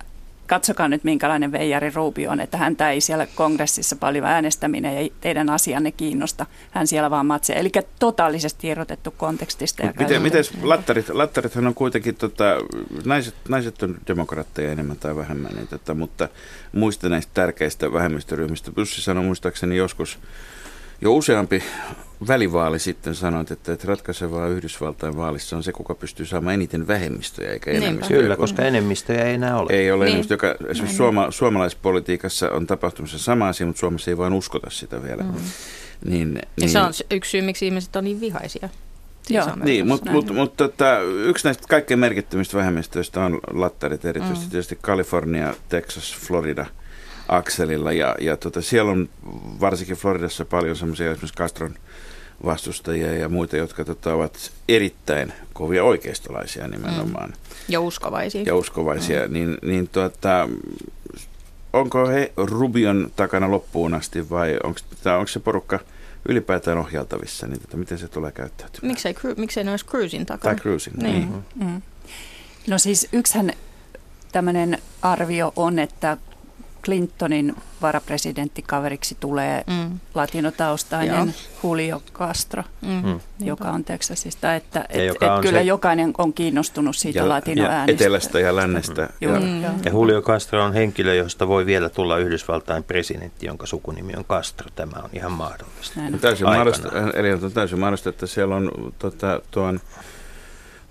S6: katsokaa nyt minkälainen Veijari Ruubi on, että häntä ei siellä kongressissa paljon äänestäminen ja teidän asianne kiinnosta. Hän siellä vaan matse. Eli totaalisesti irrotettu kontekstista. Ja
S4: miten, miten lattarit, lattarithan on kuitenkin, tota, naiset, naiset on demokraatteja enemmän tai vähemmän, niin, tota, mutta muista näistä tärkeistä vähemmistöryhmistä. Jussi sanoi muistaakseni joskus, jo useampi välivaali sitten sanoit, että, että ratkaisevaa Yhdysvaltain vaalissa on se, kuka pystyy saamaan eniten vähemmistöjä eikä enemmistöjä.
S5: Kyllä, koska enemmistöjä ei enää ole.
S4: Ei ole niin. enemmistö, joka esimerkiksi suoma, suomalaispolitiikassa on tapahtumassa sama asia, mutta Suomessa ei vain uskota sitä vielä. Mm.
S1: Niin, niin, se on yksi syy, miksi ihmiset on niin vihaisia.
S4: Joo. Niin, mutta mut, mut, tota, yksi näistä kaikkein merkittävistä vähemmistöistä on lattarit, erityisesti mm. tietysti Kalifornia, Texas, Florida – akselilla. Ja, ja tota, siellä on varsinkin Floridassa paljon semmoisia esimerkiksi Castron vastustajia ja muita, jotka tota, ovat erittäin kovia oikeistolaisia nimenomaan. Mm.
S1: Ja uskovaisia.
S4: Ja uskovaisia. Mm. Niin, niin tuota, onko he Rubion takana loppuun asti vai onko, onko se porukka ylipäätään ohjaltavissa, niin tota, miten se tulee käyttäytymään?
S1: Miksei, miksei ne olisi Cruisin takana?
S4: Tai Cruisin, niin. niin. Mm.
S6: No siis yksihän tämmöinen arvio on, että Clintonin varapresidenttikaveriksi tulee mm. latinotaustainen Joo. Julio Castro, mm. mm. joka on Texasista. Että et, joka et on kyllä se... jokainen on kiinnostunut siitä ja, latinoäänestä.
S4: Ja etelästä ja lännestä.
S5: Mm. Ja, mm. ja Julio Castro on henkilö, josta voi vielä tulla Yhdysvaltain presidentti, jonka sukunimi on Castro. Tämä on ihan mahdollista.
S4: Täysin mahdollista, eli on täysin mahdollista, että siellä on tota, tuon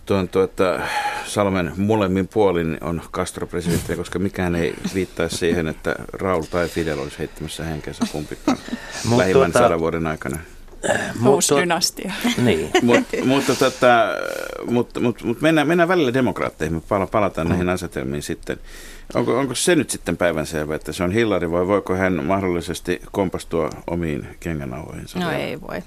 S4: tuon tuota, Salmen molemmin puolin on Castro presidentti, koska mikään ei viittaa siihen, että Raul tai Fidel olisi heittämässä henkensä kumpikaan [laughs] lähimmän tuota, sadan vuoden aikana.
S6: Uusi dynastia. [laughs]
S5: Niin.
S4: mutta mutta, tota, mutta, mutta, mutta mennään, mennään välillä demokraatteihin, me palataan mm. näihin asetelmiin sitten. Onko, onko se nyt sitten päivänselvä, että se on Hillary vai voiko hän mahdollisesti kompastua omiin kengänauhoihinsa?
S1: No ei voi.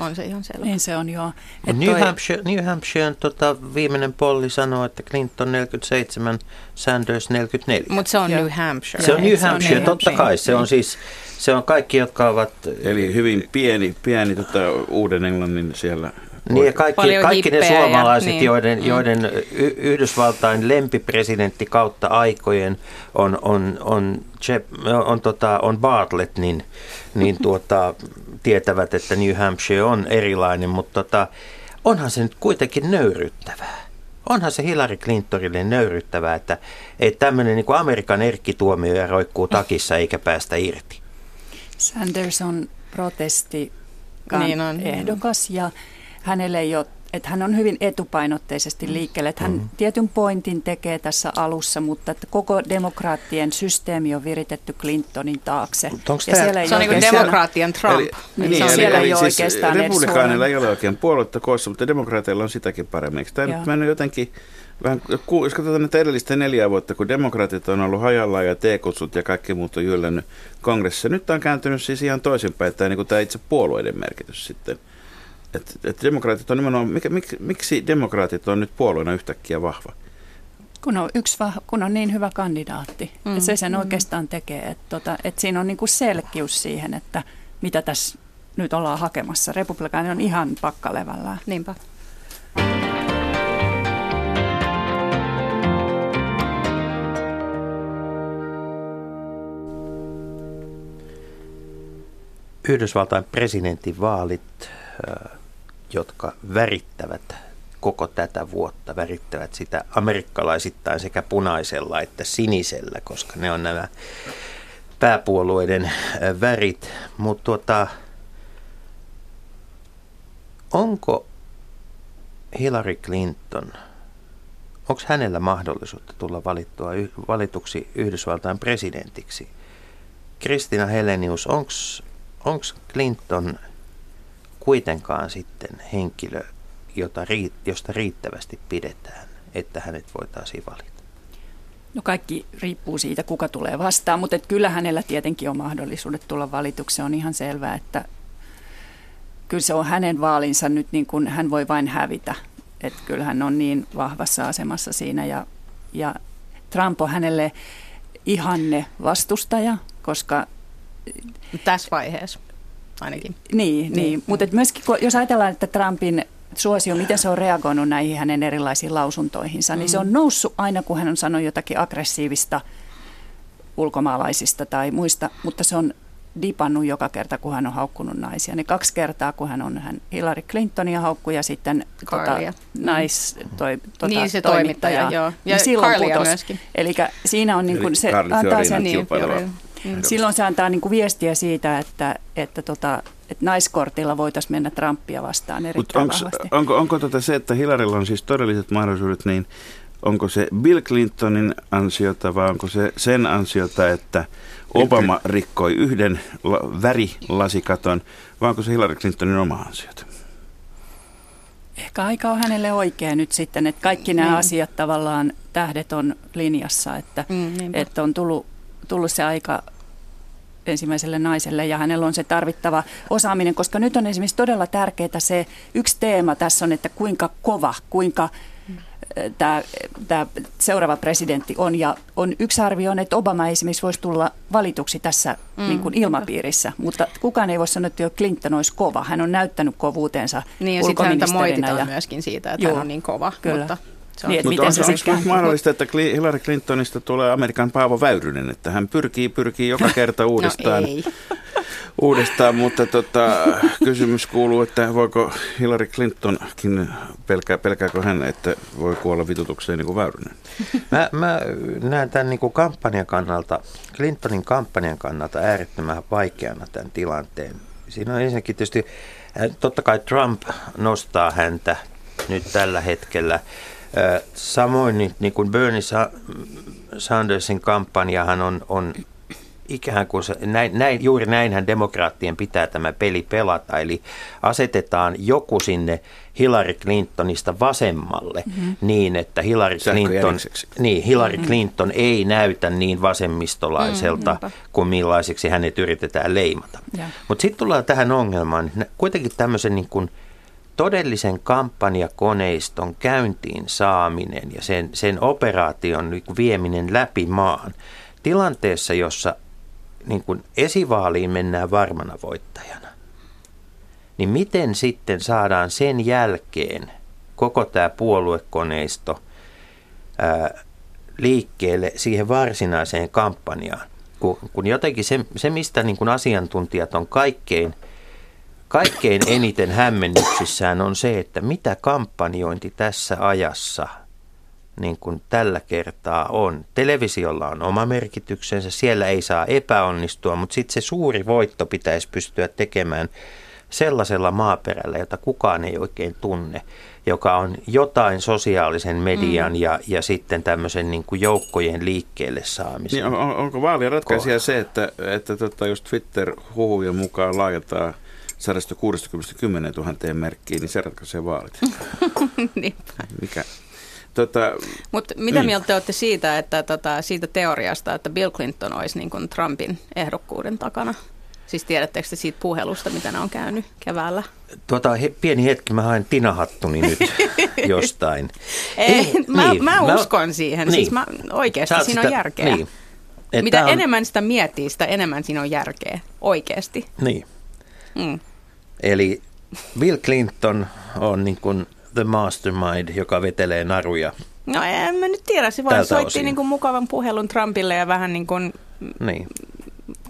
S1: On se ihan selvä.
S6: Niin se on joo.
S5: New, toi... Hampshire, New Hampshire tota, viimeinen polli sanoo, että Clinton 47, Sanders 44.
S1: Mutta se on New Hampshire.
S5: Se on New Hampshire, on totta kai. Se on siis, se on kaikki, jotka ovat...
S4: Eli hyvin pieni, pieni tota, Uuden Englannin siellä
S5: niin ja kaikki, kaikki ne suomalaiset, ja, niin. joiden, mm. joiden Yhdysvaltain lempipresidentti kautta aikojen on, on, on, on, on, tota, on Bartlett, niin, niin [laughs] tuota, tietävät, että New Hampshire on erilainen, mutta tota, onhan se nyt kuitenkin nöyryttävää. Onhan se Hillary Clintonille nöyryttävää, että, että tämmöinen niin Amerikan erkkituomio roikkuu takissa eikä päästä irti.
S6: Sanders on protesti niin on. ehdokas ja hänelle ei ole että hän on hyvin etupainotteisesti mm. liikkeelle. Että hän mm-hmm. tietyn pointin tekee tässä alussa, mutta että koko demokraattien systeemi on viritetty Clintonin taakse.
S1: Ja siellä se on niin kuin demokraattien Trump. Eli,
S6: niin, niin, eli, siellä eli, ei siis oikeastaan
S4: Republikaanilla ei ole oikein puoluetta koossa, mutta demokraateilla on sitäkin paremmin. Eikö tämä nyt mennyt jotenkin vähän, jos katsotaan näitä edellistä neljää vuotta, kun demokraatit on ollut hajallaan ja T-kutsut ja kaikki muut on jyllännyt kongressissa, nyt on kääntynyt siis ihan toisinpäin, tämä, niin kuin tämä itse puolueiden merkitys sitten – että et demokraatit on nimenomaan, mik, mik, miksi demokraatit on nyt puolueena yhtäkkiä vahva?
S6: Kun on, yksi vah, kun on niin hyvä kandidaatti. Mm. Että se sen mm. oikeastaan tekee. Että tota, et siinä on niinku selkeys siihen, että mitä tässä nyt ollaan hakemassa. Republikaani on ihan pakkalevällä.
S1: Niinpä.
S5: Yhdysvaltain presidentinvaalit jotka värittävät koko tätä vuotta, värittävät sitä amerikkalaisittain sekä punaisella että sinisellä, koska ne on nämä pääpuolueiden värit. Mutta tuota, onko Hillary Clinton, onko hänellä mahdollisuutta tulla valittua, valituksi Yhdysvaltain presidentiksi Kristina Helenius, onko Clinton kuitenkaan sitten henkilö, jota, josta riittävästi pidetään, että hänet voitaisiin valita?
S6: No kaikki riippuu siitä, kuka tulee vastaan, mutta et kyllä hänellä tietenkin on mahdollisuudet tulla valituksi. Se on ihan selvää, että kyllä se on hänen vaalinsa nyt, niin kuin hän voi vain hävitä. Että kyllä hän on niin vahvassa asemassa siinä ja, ja Trump on hänelle ihanne vastustaja, koska...
S1: Tässä vaiheessa ainakin.
S6: Niin, niin. niin. mutta myöskin jos ajatellaan, että Trumpin suosio, miten se on reagoinut näihin hänen erilaisiin lausuntoihinsa, mm. niin se on mm. noussut aina, kun hän on sanonut jotakin aggressiivista ulkomaalaisista tai muista, mutta se on dipannut joka kerta, kun hän on haukkunut naisia. Niin kaksi kertaa, kun hän on hän Hillary Clintonia haukku ja sitten tota, nais, toi, tota,
S1: niin se toimittaja, joo.
S6: Ja niin silloin putos. myöskin. Eli siinä on niin kuin, se antaa sen, niin, mm. silloin se antaa niin kuin viestiä siitä, että, että tota, että naiskortilla voitaisiin mennä Trumpia vastaan erittäin
S4: onks, vahvasti. Onko, onko tota se, että Hillarylla on siis todelliset mahdollisuudet, niin onko se Bill Clintonin ansiota vai onko se sen ansiota, että Obama rikkoi yhden värilasikaton, vai onko se Hillary Clintonin oma ansiota?
S6: Ehkä aika on hänelle oikea nyt sitten, että kaikki nämä niin. asiat tavallaan tähdet on linjassa, että, mm, että on tullut, tullut se aika ensimmäiselle naiselle ja hänellä on se tarvittava osaaminen, koska nyt on esimerkiksi todella tärkeää se yksi teema tässä on, että kuinka kova, kuinka tämä, tämä seuraava presidentti on. Ja on yksi arvio on, että Obama esimerkiksi voisi tulla valituksi tässä mm. niin kuin ilmapiirissä, mutta kukaan ei voi sanoa, että Clinton olisi kova. Hän on näyttänyt kovuutensa
S1: Niin ja sitten häntä moititaan ja... myöskin siitä, että Joo, hän on niin kova.
S6: Kyllä.
S1: Mutta
S6: se on, niin,
S4: Mutta on, se onko mahdollista, että Hillary Clintonista tulee Amerikan Paavo Väyrynen, että hän pyrkii, pyrkii joka [laughs] kerta uudestaan, no ei. [laughs] uudestaan mutta tota, kysymys kuuluu, että voiko Hillary Clintonkin, pelkää, pelkääkö hän, että voi kuolla vitutukseen niin kuin Väyrynen? [laughs]
S5: Mä, mä näen tämän niin kuin kampanjan kannalta, Clintonin kampanjan kannalta äärettömän vaikeana tämän tilanteen. Siinä on ensinnäkin tietysti, totta kai Trump nostaa häntä nyt tällä hetkellä Samoin niin, niin kuin Bernie Sandersin kampanjahan on, on ikään kuin se, näin, näin, juuri näinhän demokraattien pitää tämä peli pelata, eli asetetaan joku sinne Hillary Clintonista vasemmalle mm-hmm. niin, että Hillary Clinton, niin, Hillary mm-hmm. Clinton ei näytä niin vasemmistolaiselta mm-hmm. kuin millaiseksi hänet yritetään leimata. Mutta sitten tullaan tähän ongelmaan, kuitenkin tämmöisen niin kuin – todellisen kampanjakoneiston käyntiin saaminen ja sen, sen operaation niin vieminen läpi maan tilanteessa, jossa niin kuin esivaaliin mennään varmana voittajana, niin miten sitten saadaan sen jälkeen koko tämä puoluekoneisto ää, liikkeelle siihen varsinaiseen kampanjaan? Kun, kun jotenkin se, se mistä niin kuin asiantuntijat on kaikkein – Kaikkein eniten hämmennyksissään on se, että mitä kampanjointi tässä ajassa niin kuin tällä kertaa on. Televisiolla on oma merkityksensä, siellä ei saa epäonnistua, mutta sitten se suuri voitto pitäisi pystyä tekemään sellaisella maaperällä, jota kukaan ei oikein tunne, joka on jotain sosiaalisen median mm. ja, ja sitten tämmöisen niin kuin joukkojen liikkeelle saamisen.
S4: Niin, on, onko vaalien ratkaisija se, että, että tota, jos Twitter-huhujen mukaan laajentaa – 160 10 000 merkkiin, niin se ratkaisee vaalit. [laughs] Mikä? Tota,
S1: Mutta mitä niin. mieltä te olette siitä, että tota, siitä teoriasta, että Bill Clinton olisi niin kuin Trumpin ehdokkuuden takana? Siis tiedättekö te siitä puhelusta, mitä ne on käynyt keväällä?
S5: Tuota, he, pieni hetki, mä haen tinahattuni [laughs] nyt jostain.
S1: Ei, Ei, mä, niin, mä, uskon mä, siihen. Siis niin. Siis mä, oikeasti Saat siinä sitä, on järkeä. Niin. Mitä on... enemmän sitä miettii, sitä enemmän siinä on järkeä. Oikeasti.
S5: Niin. Mm. Eli Bill Clinton on niin kuin the mastermind, joka vetelee naruja.
S1: No en mä nyt tiedä, se vaan soitti niin kuin mukavan puhelun Trumpille ja vähän niin kuin niin.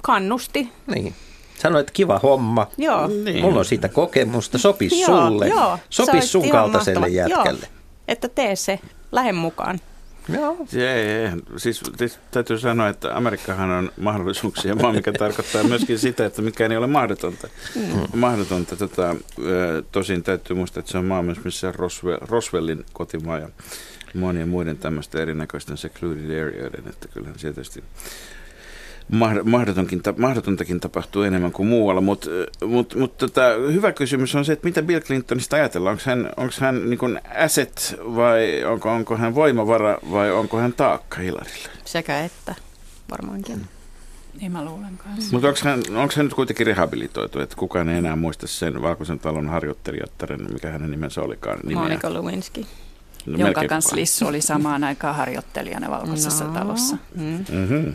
S1: kannusti.
S5: Niin. Sanoi, että kiva homma. Joo. Niin. Mulla on siitä kokemusta, sopis joo, sulle. Joo, sopis sun kaltaiselle mahtava. jätkälle. Joo.
S1: Että tee se, lähde mukaan.
S4: Joo. Se, siis, siis täytyy sanoa, että Amerikkahan on mahdollisuuksia maa, mikä tarkoittaa myöskin sitä, että mikään ei ole mahdotonta. Mm. mahdotonta tota, tosin täytyy muistaa, että se on maa myös, missä Roswell, Roswellin kotimaa ja monien muiden tämmöisten erinäköisten secluded areaiden, että kyllähän se tietysti mahdotonkin, mahdotontakin tapahtuu enemmän kuin muualla, mutta mut, mut, tota, hyvä kysymys on se, että mitä Bill Clintonista ajatellaan. Onko hän, onko hän niin asset vai onko, onko hän voimavara vai onko hän taakka Hilarille?
S1: Sekä että, varmaankin.
S6: Niin mä luulen kanssa.
S4: Mutta onko hän, onko hän nyt kuitenkin rehabilitoitu, että kukaan ei enää muista sen Valkoisen talon harjoittelijattaren, mikä hänen nimensä olikaan? Nimeä.
S1: Monika Lewinsky.
S6: No, jonka kanssa Lissu oli samaan aikaan harjoittelijana Valkoisessa no. talossa. Mm. Mm-hmm.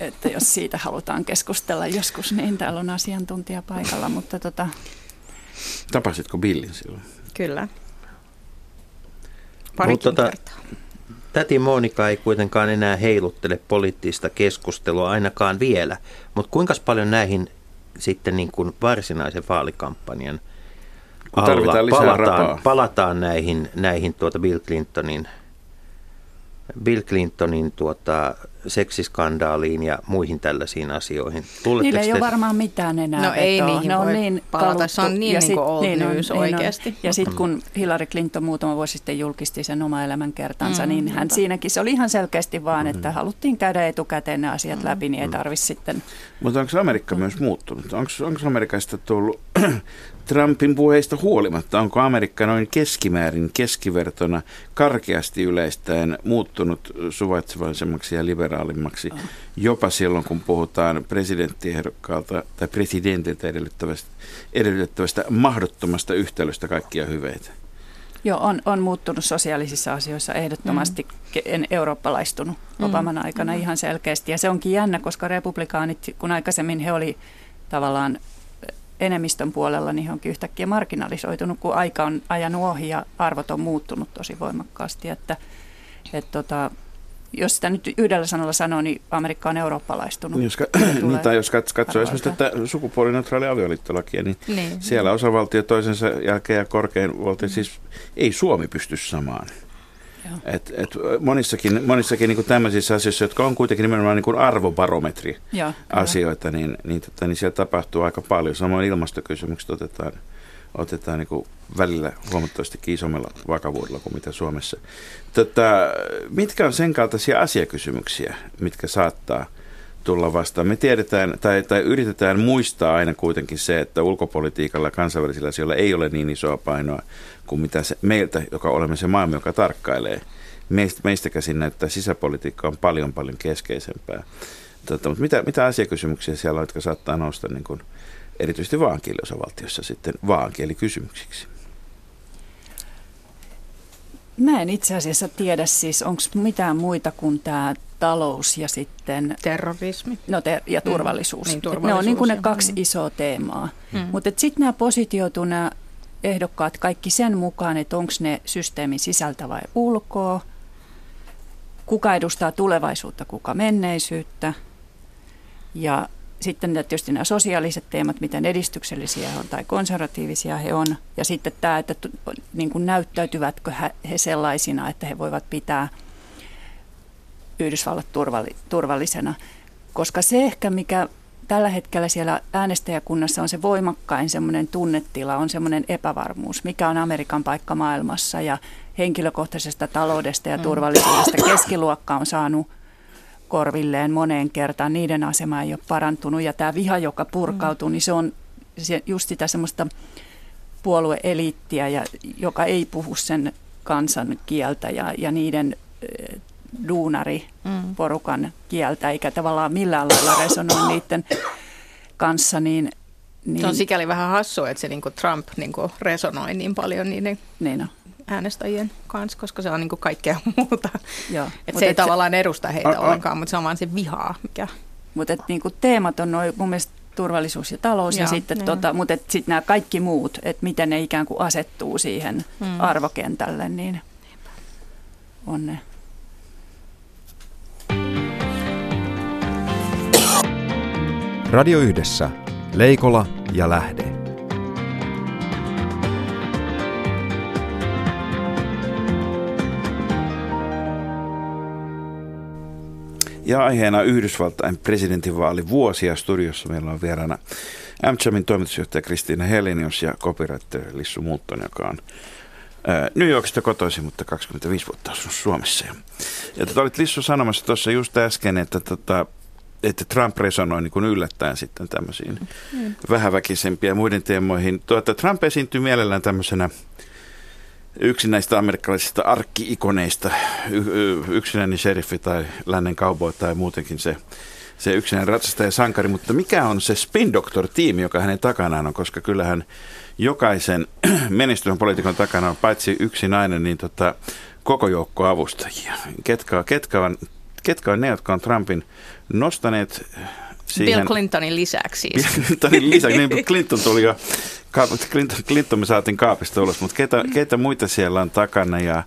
S6: Että jos siitä halutaan keskustella joskus, niin täällä on asiantuntija paikalla, mutta tota...
S4: Tapasitko Billin silloin?
S1: Kyllä. Parikin tota, kertaa.
S5: Täti Monika ei kuitenkaan enää heiluttele poliittista keskustelua ainakaan vielä, mutta kuinka paljon näihin sitten niin kuin varsinaisen vaalikampanjan alla palataan, palataan näihin, näihin tuota Bill Clintonin Bill Clintonin tuota, seksiskandaaliin ja muihin tällaisiin asioihin.
S6: Tuletteko Niillä ei te... ole varmaan mitään enää
S1: No vetoa. ei niihin ne on niin palata, se on niin, ja niin kuin old niin news on, oikeasti.
S6: Niin Ja sitten kun Hillary Clinton muutama vuosi sitten julkisti sen oma elämänkertansa, mm, niin hän niinpä. siinäkin, se oli ihan selkeästi vaan, mm. että haluttiin käydä etukäteen ne asiat mm. läpi, niin ei tarvitse sitten.
S4: Mutta onko Amerikka myös muuttunut? Onko, onko Amerikasta tullut Trumpin puheista huolimatta, onko Amerikka noin keskimäärin keskivertona karkeasti yleistäen muuttunut suvaitsevaisemmaksi ja liberaalimmaksi, jopa silloin kun puhutaan presidenttiehdokkalta tai presidentiltä edellyttävästä, edellyttävästä mahdottomasta yhtälöstä kaikkia hyveitä?
S6: Joo, on, on muuttunut sosiaalisissa asioissa ehdottomasti. Mm. En eurooppalaistunut mm. Obaman aikana mm. ihan selkeästi. Ja se onkin jännä, koska republikaanit, kun aikaisemmin he oli tavallaan enemmistön puolella, niin onkin yhtäkkiä marginalisoitunut, kun aika on ajanut ohi ja arvot on muuttunut tosi voimakkaasti. Että, et tota, jos sitä nyt yhdellä sanalla sanoo, niin Amerikka on eurooppalaistunut.
S4: Jos, ka- niin, tai jos katsoo esimerkiksi tätä sukupuolineutraali avioliittolakia, niin, niin siellä osavaltio toisensa jälkeen ja korkein valtio, siis ei Suomi pysty samaan. Et, et monissakin monissakin niin tämmöisissä asioissa, jotka on kuitenkin nimenomaan niin arvobarometri asioita, niin, niin, tota, niin siellä tapahtuu aika paljon. Samoin ilmastokysymykset otetaan, otetaan niin välillä huomattavasti isommalla vakavuudella kuin mitä Suomessa. Tota, mitkä on sen kaltaisia asiakysymyksiä, mitkä saattaa – tulla vastaan. Me tiedetään tai, tai yritetään muistaa aina kuitenkin se, että ulkopolitiikalla ja kansainvälisillä asioilla ei ole niin isoa painoa kuin mitä se, meiltä, joka olemme se maailma, joka tarkkailee. Meistä, meistä käsin näyttää sisäpolitiikka on paljon paljon keskeisempää. Tota, mutta mitä, mitä asiakysymyksiä siellä on, jotka saattaa nousta niin kuin, erityisesti vaankieliosavaltiossa sitten vaankielikysymyksiksi?
S6: Mä en itse asiassa tiedä siis, onko mitään muita kuin tämä talous ja sitten...
S1: Terrorismi.
S6: No ter- ja mm. turvallisuus. Mm, niin, turvallisuus. Ne on niin kuin ne kaksi mm. isoa teemaa. Mm. Mutta sitten nämä positioituu nämä ehdokkaat kaikki sen mukaan, että onko ne systeemin sisältä vai ulkoa, kuka edustaa tulevaisuutta, kuka menneisyyttä. Ja sitten tietysti nämä sosiaaliset teemat, miten edistyksellisiä he on tai konservatiivisia he on. Ja sitten tämä, että niin kuin näyttäytyvätkö he sellaisina, että he voivat pitää – Yhdysvallat turvalli, turvallisena. Koska se ehkä, mikä tällä hetkellä siellä äänestäjäkunnassa on se voimakkain semmoinen tunnetila, on semmoinen epävarmuus, mikä on Amerikan paikka maailmassa ja henkilökohtaisesta taloudesta ja mm. turvallisuudesta keskiluokka on saanut korvilleen moneen kertaan, niiden asema ei ole parantunut ja tämä viha, joka purkautuu, mm. niin se on just sitä semmoista puolueeliittiä, ja, joka ei puhu sen kansan kieltä ja, ja niiden duunariporukan mm. kieltä, eikä tavallaan millään lailla resonoi niiden kanssa, niin,
S1: niin... Se on sikäli vähän hassu, että se niin kuin Trump niin kuin resonoi niin paljon niiden niin on. äänestäjien kanssa, koska se on niin kuin kaikkea [laughs] muuta. Joo, et se ei et tavallaan se... edusta heitä a, a, ollenkaan, mutta se on vaan se vihaa. Mikä...
S6: Mutta niin teemat on noin mun mielestä turvallisuus ja talous Joo, ja sitten, tota, mutta sitten nämä kaikki muut, että miten ne ikään kuin asettuu siihen mm. arvokentälle, niin on ne
S2: Radio Yhdessä. Leikola ja Lähde.
S4: Ja aiheena Yhdysvaltain presidentinvaali vuosia. Studiossa meillä on vieraana AmChamin toimitusjohtaja Kristiina Helenius ja copywriter Lissu Muutton, joka on New Yorkista kotoisin, mutta 25 vuotta asunut Suomessa. Ja, ja tota, olit Lissu sanomassa tuossa just äsken, että tota, että Trump resonoi niin kuin yllättäen sitten tämmöisiin mm. vähäväkisempiä muiden teemoihin. Tuota, Trump esiintyy mielellään tämmöisenä yksi näistä amerikkalaisista arkkiikoneista, y- yksinäinen sheriffi tai lännen cowboy tai muutenkin se, se yksinäinen ratsastaja sankari, mutta mikä on se spin doctor tiimi, joka hänen takanaan on, koska kyllähän jokaisen [clears throat] menestyvän poliitikon takana on paitsi yksi nainen, niin tota, koko joukko avustajia. Ketkä, ketkä, on, ketkä on ne, jotka on Trumpin nostaneet
S1: siihen. Bill Clintonin lisäksi
S4: siis. Bill Clintonin lisäksi, niin Clinton tuli jo, Clinton, Clinton me saatiin kaapista ulos, mutta ketä, ketä muita siellä on takana ja,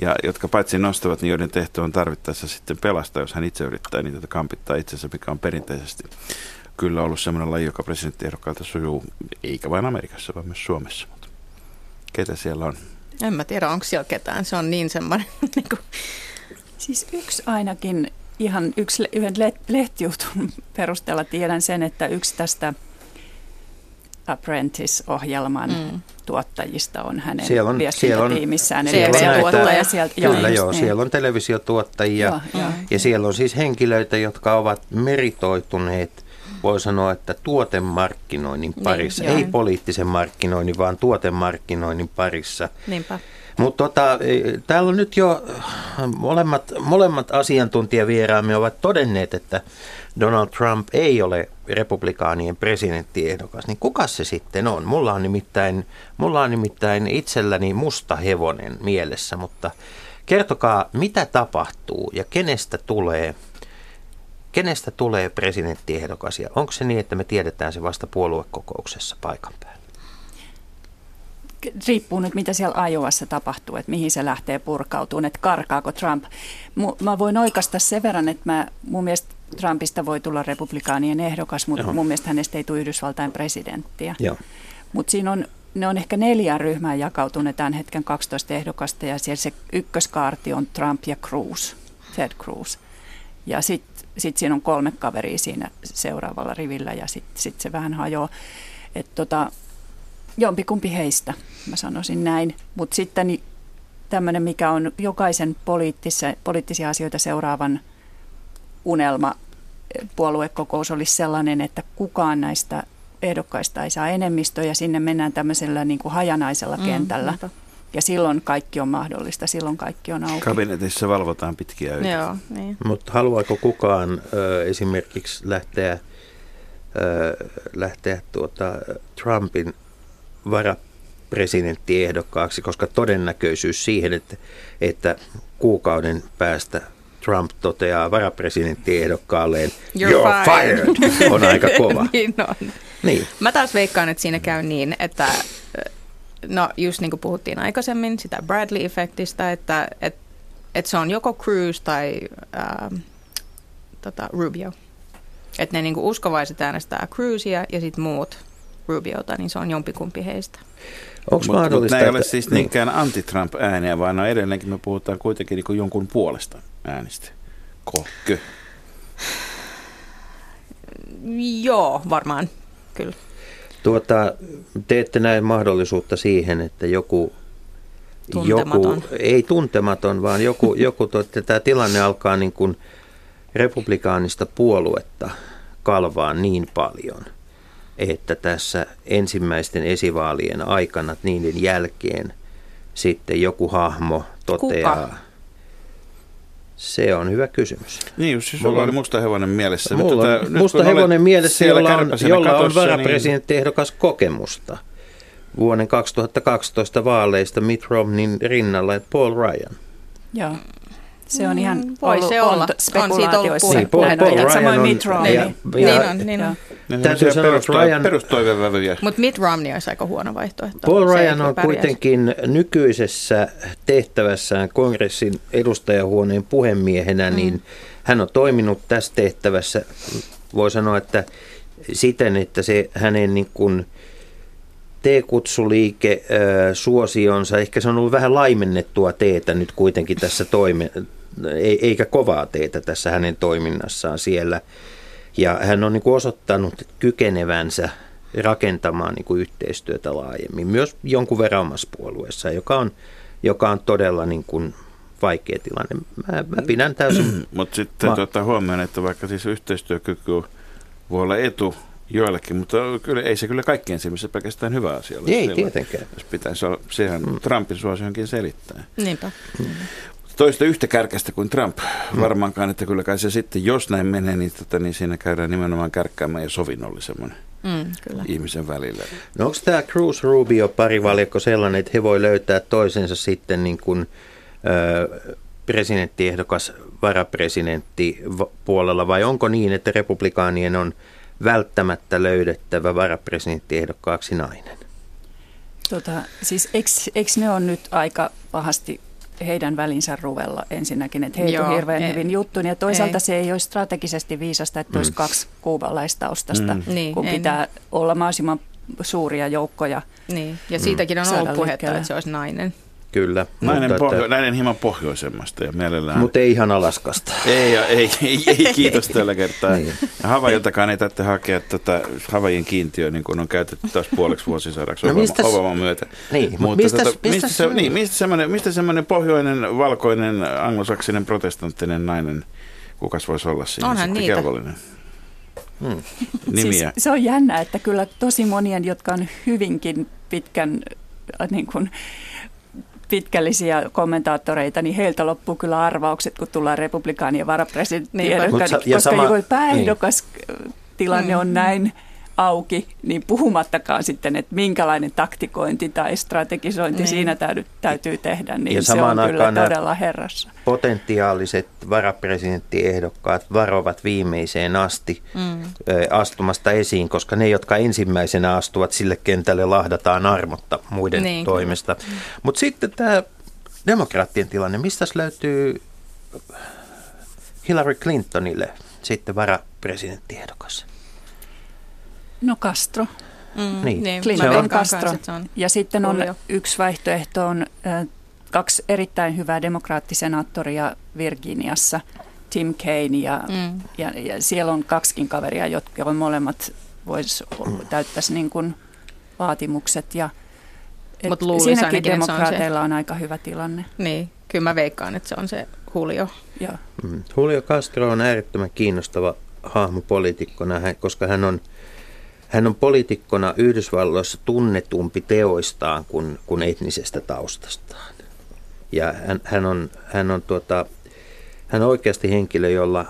S4: ja jotka paitsi nostavat, niin joiden tehtävä on tarvittaessa sitten pelastaa, jos hän itse yrittää niitä kampittaa itsensä, mikä on perinteisesti kyllä ollut semmoinen laji, joka presidenttiehdokkailta sujuu, eikä vain Amerikassa, vaan myös Suomessa. Mutta ketä siellä on?
S1: En mä tiedä, onko siellä ketään. Se on niin semmoinen... [laughs] niin kuin...
S6: Siis yksi ainakin ihan yksi, yhden lehtijutun [laughs] perusteella tiedän sen, että yksi tästä Apprentice-ohjelman mm. tuottajista on hänen siellä on, viestintätiimissään.
S1: Siellä on, siellä on näitä,
S5: sieltä, kyllä joo, niin. siellä on televisiotuottajia joo, joo. ja siellä on siis henkilöitä, jotka ovat meritoituneet voi sanoa, että tuotemarkkinoinnin niin, parissa, niin, ei poliittisen markkinoinnin, vaan tuotemarkkinoinnin parissa.
S1: Niinpä.
S5: Mutta tota, e, täällä on nyt jo molemmat, molemmat asiantuntijavieraamme ovat todenneet, että Donald Trump ei ole republikaanien presidenttiehdokas, niin kuka se sitten on? Mulla on nimittäin, mulla on nimittäin itselläni musta hevonen mielessä, mutta kertokaa, mitä tapahtuu ja kenestä tulee, kenestä tulee presidenttiehdokas ja onko se niin, että me tiedetään se vasta puoluekokouksessa paikan päällä?
S6: Riippuu nyt, mitä siellä Ajovassa tapahtuu, että mihin se lähtee purkautumaan, että karkaako Trump. Mä voin oikasta sen verran, että mä, mun mielestä Trumpista voi tulla republikaanien ehdokas, mutta Joo. mun mielestä hänestä ei tule Yhdysvaltain presidenttiä. Mutta siinä on, ne on ehkä neljään ryhmään jakautuneet tämän hetken 12 ehdokasta ja siellä se ykköskaarti on Trump ja Cruz, Ted Cruz. Ja sitten sit siinä on kolme kaveria siinä seuraavalla rivillä ja sitten sit se vähän hajoaa. Että tota, jompikumpi heistä, mä sanoisin näin. Mutta sitten tämmöinen, mikä on jokaisen poliittisia asioita seuraavan unelma, puoluekokous olisi sellainen, että kukaan näistä ehdokkaista ei saa enemmistöä ja sinne mennään tämmöisellä niin kuin hajanaisella mm, kentällä. Mm, ja silloin kaikki on mahdollista, silloin kaikki on auki.
S4: Kabinetissa valvotaan pitkiä öitä.
S1: Joo, niin.
S5: Mutta haluaako kukaan ö, esimerkiksi lähteä, ö, lähteä tuota, Trumpin varapresidenttiehdokkaaksi, koska todennäköisyys siihen, että, että kuukauden päästä Trump toteaa varapresidenttiehdokkkaalleen
S1: You're, You're fired.
S5: fired, on aika kova. [laughs]
S1: niin on. Niin. Mä taas veikkaan, että siinä käy niin, että no just niin kuin puhuttiin aikaisemmin sitä Bradley-efektistä, että, että, että se on joko Cruz tai ähm, tota, Rubio. Että ne niin kuin uskovaiset äänestää Cruzia ja sitten muut Rubiota, niin se on jompikumpi heistä.
S5: Onko Mut, mahdollista,
S4: mutta nämä ei ole siis niin. niinkään anti-Trump-ääniä, vaan no edelleenkin me puhutaan kuitenkin niin kuin jonkun puolesta äänistä. Kohkö?
S1: Joo, varmaan, kyllä.
S5: Tuota, teette näin mahdollisuutta siihen, että joku, joku ei tuntematon, vaan joku, [laughs] joku että tämä tilanne alkaa niin kuin republikaanista puoluetta kalvaa niin paljon – että tässä ensimmäisten esivaalien aikana, niiden jälkeen sitten joku hahmo toteaa, Kuka? Se on hyvä kysymys.
S4: Niin, jos siis sulla oli musta hevonen mielessä.
S5: Mulla on nyt, musta hevonen mielessä, jolla on, jolla on varapresidenttiehdokas niin... kokemusta vuoden 2012 vaaleista Mitt Romneyn rinnalla, Paul Ryan.
S6: Joo. Se on ihan
S1: mm, Voi se olla.
S6: spekulaatioissa.
S5: Niin, Paul, Paul Ryan
S6: Samoin on, Mitt Romney. Ja,
S1: ja, niin on, niin on.
S5: Täytyy sanoa, että Ryan...
S4: Perustoivevävyjä.
S1: Mutta Mitt Romney olisi aika huono vaihtoehto.
S5: Paul Ryan on kuitenkin nykyisessä tehtävässään kongressin edustajahuoneen puhemiehenä, mm. niin hän on toiminut tässä tehtävässä, voi sanoa, että siten, että se hänen niin kuin, T-kutsuliike suosionsa, ehkä se on ollut vähän laimennettua teetä nyt kuitenkin tässä toime, eikä kovaa teetä tässä hänen toiminnassaan siellä. Ja hän on niin kuin osoittanut kykenevänsä rakentamaan niin kuin yhteistyötä laajemmin, myös jonkun verran omassa puolueessa, joka on, joka on todella niin kuin vaikea tilanne. Mä, mä pidän täysin...
S4: Mutta sitten mä... tuota, huomioon, että vaikka siis yhteistyökyky voi olla etu joillekin, mutta kyllä, ei se kyllä kaikkien silmissä pelkästään hyvä asia ole.
S5: Ei silloin, tietenkään.
S4: Jos pitäisi olla, sehän mm. Trumpin suosionkin selittää.
S1: Niinpä. Mm.
S4: Toista yhtä kärkästä kuin Trump mm. varmaankaan, että kyllä kai se sitten, jos näin menee, niin, tota, niin siinä käydään nimenomaan kärkkäämään ja sovinnollisemman mm, kyllä. ihmisen välillä.
S5: No onko tämä Cruz Rubio parivaljakko sellainen, että he voi löytää toisensa sitten niin kuin, ö, presidenttiehdokas varapresidentti puolella vai onko niin, että republikaanien on välttämättä löydettävä varapresidenttiehdokkaaksi nainen?
S6: Tota, siis eikö ne on nyt aika pahasti heidän välinsä ruvella ensinnäkin, että heitä on hirveän ei, hyvin juttu. Ja toisaalta ei. se ei ole strategisesti viisasta, että mm. olisi kaksi kuubalaistaustaista, mm. Niin, kun pitää niin. olla mahdollisimman suuria joukkoja.
S1: Niin, ja siitäkin on ollut puhetta, että se olisi nainen.
S5: Kyllä.
S4: Nainen, mutta, pohjo- että... nainen hieman pohjoisemmasta ja mielellään...
S5: Mutta ei ihan Alaskasta.
S4: Ei, ei, ei, ei kiitos tällä kertaa. niin. Ja Havajiltakaan ei tarvitse hakea tätä Havajin kiintiöä, niin kuin on käytetty taas puoleksi vuosisadaksi no, mistäs... Obaman myötä.
S5: Niin, mutta mistäs, tota,
S4: mistä, se, niin, mistä, semmoinen, mistä semmoinen pohjoinen, valkoinen, anglosaksinen, protestanttinen nainen, kukas voisi olla siinä Onhan niitä. kelvollinen?
S6: Hmm. Nimiä. Siis se on jännä, että kyllä tosi monien, jotka on hyvinkin pitkän äh, niin kuin, pitkällisiä kommentaattoreita, niin heiltä loppuu kyllä arvaukset, kun tullaan republikaanien varapresidentti, niin, koska sama, pääehdokas niin. tilanne mm. on näin auki, niin puhumattakaan sitten, että minkälainen taktikointi tai strategisointi niin. siinä täytyy, täytyy tehdä, niin ja se on kyllä todella herrassa.
S5: Potentiaaliset varapresidenttiehdokkaat varovat viimeiseen asti mm. astumasta esiin, koska ne, jotka ensimmäisenä astuvat sille kentälle, lahdataan armotta muiden niin. toimesta. Mm. Mutta sitten tämä demokraattien tilanne, mistä löytyy Hillary Clintonille sitten varapresidenttiehdokas?
S6: No Castro. Mm, niin. niin. Clinton on Castro. On ja sitten on Julio. yksi vaihtoehto on äh, kaksi erittäin hyvää demokraattisenaattoria Virginiassa, Tim Kaine ja, mm. ja, ja siellä on kaksikin kaveria, jotka on molemmat vois, täyttäisi niin kuin vaatimukset ja Mut siinäkin demokraateilla on, se... on aika hyvä tilanne.
S1: Niin, kyllä mä veikkaan, että se on se Julio.
S5: Ja. Mm. Julio Castro on äärettömän kiinnostava hahmo poliitikkona, koska hän on – hän on poliitikkona Yhdysvalloissa tunnetumpi teoistaan kuin, kuin etnisestä taustastaan. Ja hän, hän, on, hän, on, tuota, hän on oikeasti henkilö, jolla,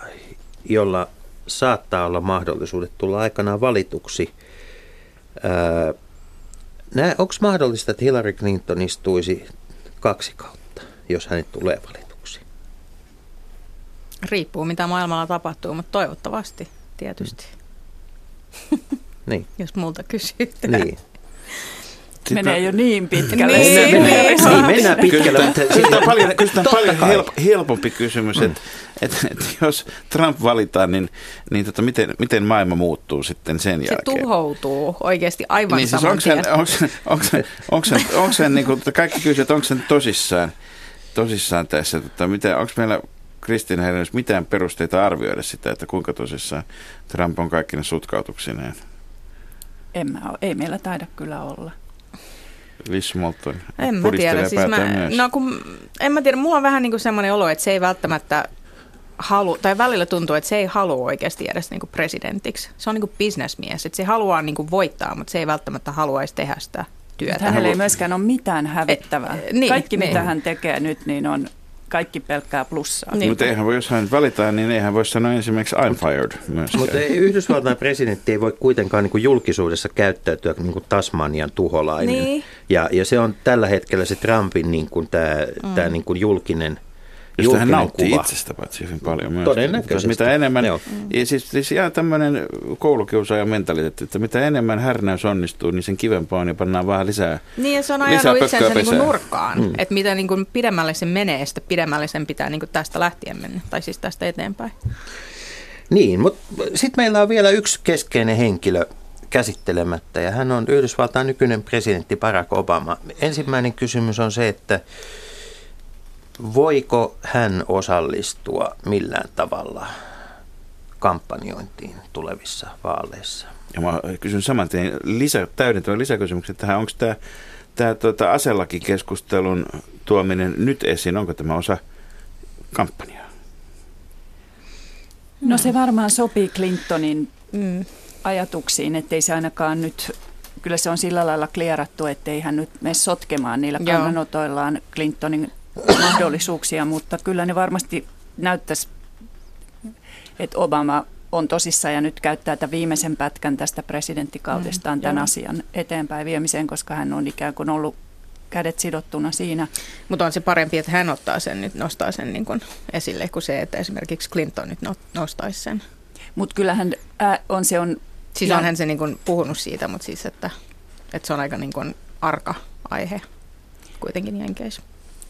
S5: jolla saattaa olla mahdollisuudet tulla aikanaan valituksi. Onko mahdollista, että Hillary Clinton istuisi kaksi kautta, jos hänet tulee valituksi?
S1: Riippuu mitä maailmalla tapahtuu, mutta toivottavasti tietysti. Mm. [laughs] Niin. Jos multa kysytään.
S5: Niin.
S6: Sitten [laughs] menee jo niin pitkälle.
S5: Niin, niin, niin, niin [laughs] mennään pitkälle.
S4: Kyllä on paljon, kyllä paljon help, helpompi kysymys, mm. että et, et jos Trump valitaan, niin, niin tota, miten, miten maailma muuttuu sitten sen
S1: se
S4: jälkeen?
S1: Se tuhoutuu oikeasti aivan niin, siis
S4: onko sen, onko sen, onko sen niin kuin, kaikki kysyvät, onko sen tosissaan, tosissaan tässä, että miten, onko meillä Kristiina Herenys mitään perusteita arvioida sitä, että kuinka tosissaan Trump on kaikki ne sutkautuksineen?
S6: En mä ole. Ei meillä taida kyllä olla.
S4: Liz Moulton
S1: En mä tiedä. Siis mä, no kun, en mä tiedä. Mulla on vähän niin kuin semmoinen olo, että se ei välttämättä halu, tai välillä tuntuu, että se ei halua oikeasti edes niin kuin presidentiksi. Se on niin kuin bisnesmies, että se haluaa niin kuin voittaa, mutta se ei välttämättä haluaisi tehdä sitä työtä.
S6: Hänellä ei myöskään ole mitään hävittävää. Et, niin, Kaikki, niin. mitä hän tekee nyt, niin on kaikki pelkkää plussaa.
S4: Niin. Mutta eihän voi, jos hän valitaan, niin eihän voi sanoa ensimmäiseksi I'm fired.
S5: Mutta Yhdysvaltain presidentti ei voi kuitenkaan niin kuin julkisuudessa käyttäytyä niin kuin Tasmanian tuholainen. Niin. Ja, ja se on tällä hetkellä se Trumpin niin kuin tämä, mm. tämä niin kuin julkinen –
S4: Josta hän nautti kuva. itsestä paitsi hyvin paljon myös.
S5: Todennäköisesti.
S4: Mitä enemmän, Joo. siis, siis ihan tämmöinen koulukiusaajan mentaliteetti, että mitä enemmän härnäys onnistuu, niin sen kivempaa on ja pannaan vähän lisää
S1: Niin ja se on ajanut itsensä niin kuin nurkkaan, mm. että mitä niin kuin pidemmälle se menee, sitä pidemmälle sen pitää niin kuin tästä lähtien mennä, tai siis tästä eteenpäin.
S5: Niin, mutta sitten meillä on vielä yksi keskeinen henkilö käsittelemättä, ja hän on Yhdysvaltain nykyinen presidentti Barack Obama. Ensimmäinen kysymys on se, että Voiko hän osallistua millään tavalla kampanjointiin tulevissa vaaleissa?
S4: Ja mä kysyn saman tien lisä, täydentävän lisäkysymyksen tähän. Onko tämä, tämä tuota, aselakikeskustelun tuominen nyt esiin, onko tämä osa kampanjaa?
S6: No se varmaan sopii Clintonin mm. ajatuksiin, ettei se ainakaan nyt, kyllä se on sillä lailla klierattu, ettei hän nyt mene sotkemaan niillä kannanotoillaan Clintonin mahdollisuuksia, mutta kyllä ne varmasti näyttäisi, että Obama on tosissaan ja nyt käyttää tätä viimeisen pätkän tästä presidenttikaudestaan mm, tämän joo. asian eteenpäin viemiseen, koska hän on ikään kuin ollut kädet sidottuna siinä.
S1: Mutta on se parempi, että hän ottaa sen nyt, nostaa sen niin kuin esille, kuin se, että esimerkiksi Clinton nyt nostaisi sen.
S6: Mutta kyllähän ää, on se on...
S1: Siis ja... onhan se niin kuin puhunut siitä, mutta siis, että, että se on aika niin kuin arka aihe kuitenkin Jenkeissä.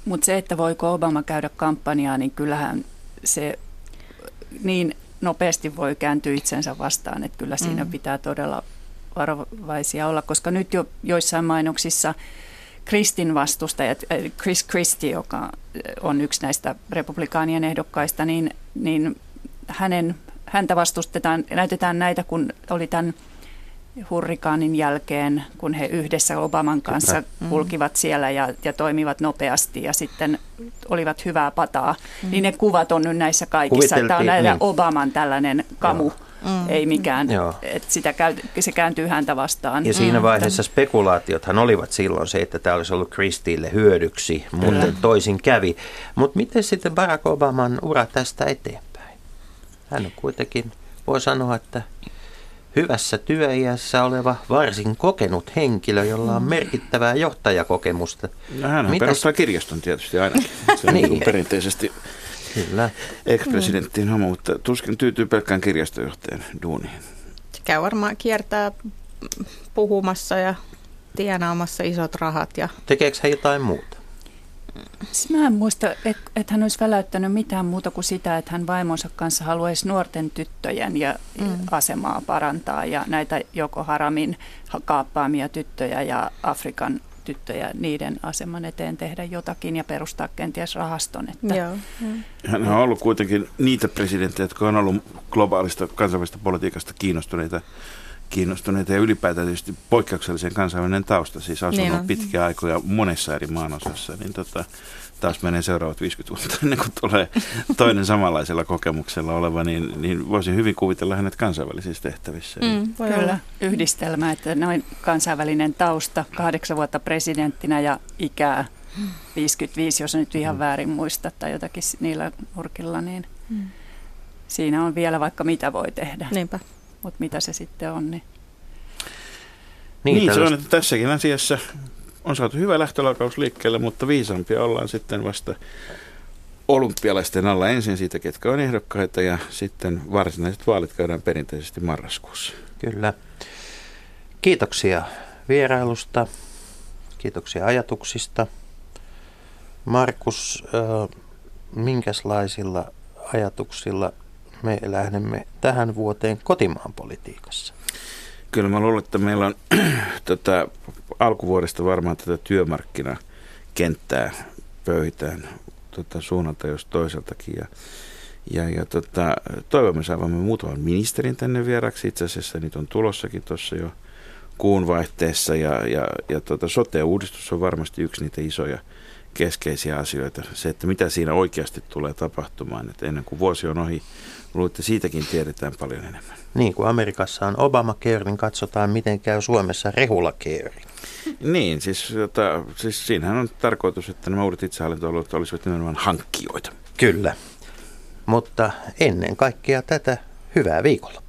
S6: Mutta se, että voiko Obama käydä kampanjaa, niin kyllähän se niin nopeasti voi kääntyä itsensä vastaan, että kyllä siinä mm. pitää todella varovaisia olla, koska nyt jo joissain mainoksissa Kristin vastustajat, äh, Chris Christie, joka on yksi näistä republikaanien ehdokkaista, niin, niin hänen, häntä vastustetaan, näytetään näitä, kun oli tämän hurrikaanin jälkeen, kun he yhdessä Obaman kanssa mm. kulkivat siellä ja, ja toimivat nopeasti ja sitten olivat hyvää pataa, mm. niin ne kuvat on nyt näissä kaikissa. Tämä on näillä niin. Obaman tällainen kamu. Joo. Mm. Ei mikään, että sitä käy, se kääntyy häntä vastaan.
S5: Ja siinä mm. vaiheessa spekulaatiothan olivat silloin se, että tämä olisi ollut Kristille hyödyksi, mutta mm. toisin kävi. Mutta miten sitten Barack Obaman ura tästä eteenpäin? Hän on kuitenkin, voi sanoa, että hyvässä työiässä oleva varsin kokenut henkilö, jolla on merkittävää johtajakokemusta.
S4: No hän Mitäs... perustaa kirjaston tietysti ainakin. Se on niin. perinteisesti Kyllä. ex-presidenttiin homo, mutta tuskin tyytyy pelkkään kirjastojohtajan duuniin.
S1: Se käy varmaan kiertää puhumassa ja tienaamassa isot rahat. Ja...
S5: Tekeekö hän jotain muuta?
S6: Siis mä en muista, että et hän olisi väläyttänyt mitään muuta kuin sitä, että hän vaimonsa kanssa haluaisi nuorten tyttöjen ja mm. asemaa parantaa ja näitä joko Haramin kaappaamia tyttöjä ja Afrikan tyttöjä niiden aseman eteen tehdä jotakin ja perustaa kenties rahaston. Että. Joo.
S4: Hän on ollut kuitenkin niitä presidenttejä, jotka on ollut globaalista kansainvälistä politiikasta kiinnostuneita kiinnostuneita ja ylipäätään tietysti poikkeuksellisen kansainvälinen tausta, siis asunut niin pitkiä aikoja monessa eri maanosassa, niin tota, taas menee seuraavat 50 vuotta ennen kuin tulee toinen samanlaisella kokemuksella oleva, niin, niin voisin hyvin kuvitella hänet kansainvälisissä tehtävissä.
S6: Mm, voi Kyllä, olla. yhdistelmä, että noin kansainvälinen tausta, kahdeksan vuotta presidenttinä ja ikää 55, jos nyt ihan mm. väärin muista tai jotakin niillä nurkilla, niin mm. siinä on vielä vaikka mitä voi tehdä.
S1: Niinpä
S6: mutta mitä se sitten on. Niin,
S4: niin, niin se on, että tässäkin asiassa on saatu hyvä lähtölaukaus liikkeelle, mutta viisampia ollaan sitten vasta olympialaisten alla ensin siitä, ketkä on ehdokkaita ja sitten varsinaiset vaalit käydään perinteisesti marraskuussa.
S5: Kyllä. Kiitoksia vierailusta, kiitoksia ajatuksista. Markus, minkälaisilla ajatuksilla me lähdemme tähän vuoteen kotimaan politiikassa?
S4: Kyllä mä luulen, että meillä on [clears throat] tätä alkuvuodesta varmaan tätä työmarkkinakenttää pöytään tota, suunnalta jos toiseltakin. Ja, ja, ja tota, toivomme saavamme muutaman ministerin tänne vieraksi. Itse asiassa niitä on tulossakin tuossa jo kuun vaihteessa. Ja, ja, ja tota, sote-uudistus on varmasti yksi niitä isoja keskeisiä asioita. Se, että mitä siinä oikeasti tulee tapahtumaan. Että ennen kuin vuosi on ohi, Luulen, että siitäkin tiedetään paljon enemmän.
S5: Niin kuin Amerikassa on Obamacare, niin katsotaan miten käy Suomessa Rehulacare.
S4: Niin, siis, jota, siis siinähän on tarkoitus, että nämä uudet itsehallintoalueet olisivat nimenomaan hankkijoita.
S5: Kyllä, mutta ennen kaikkea tätä hyvää viikolla.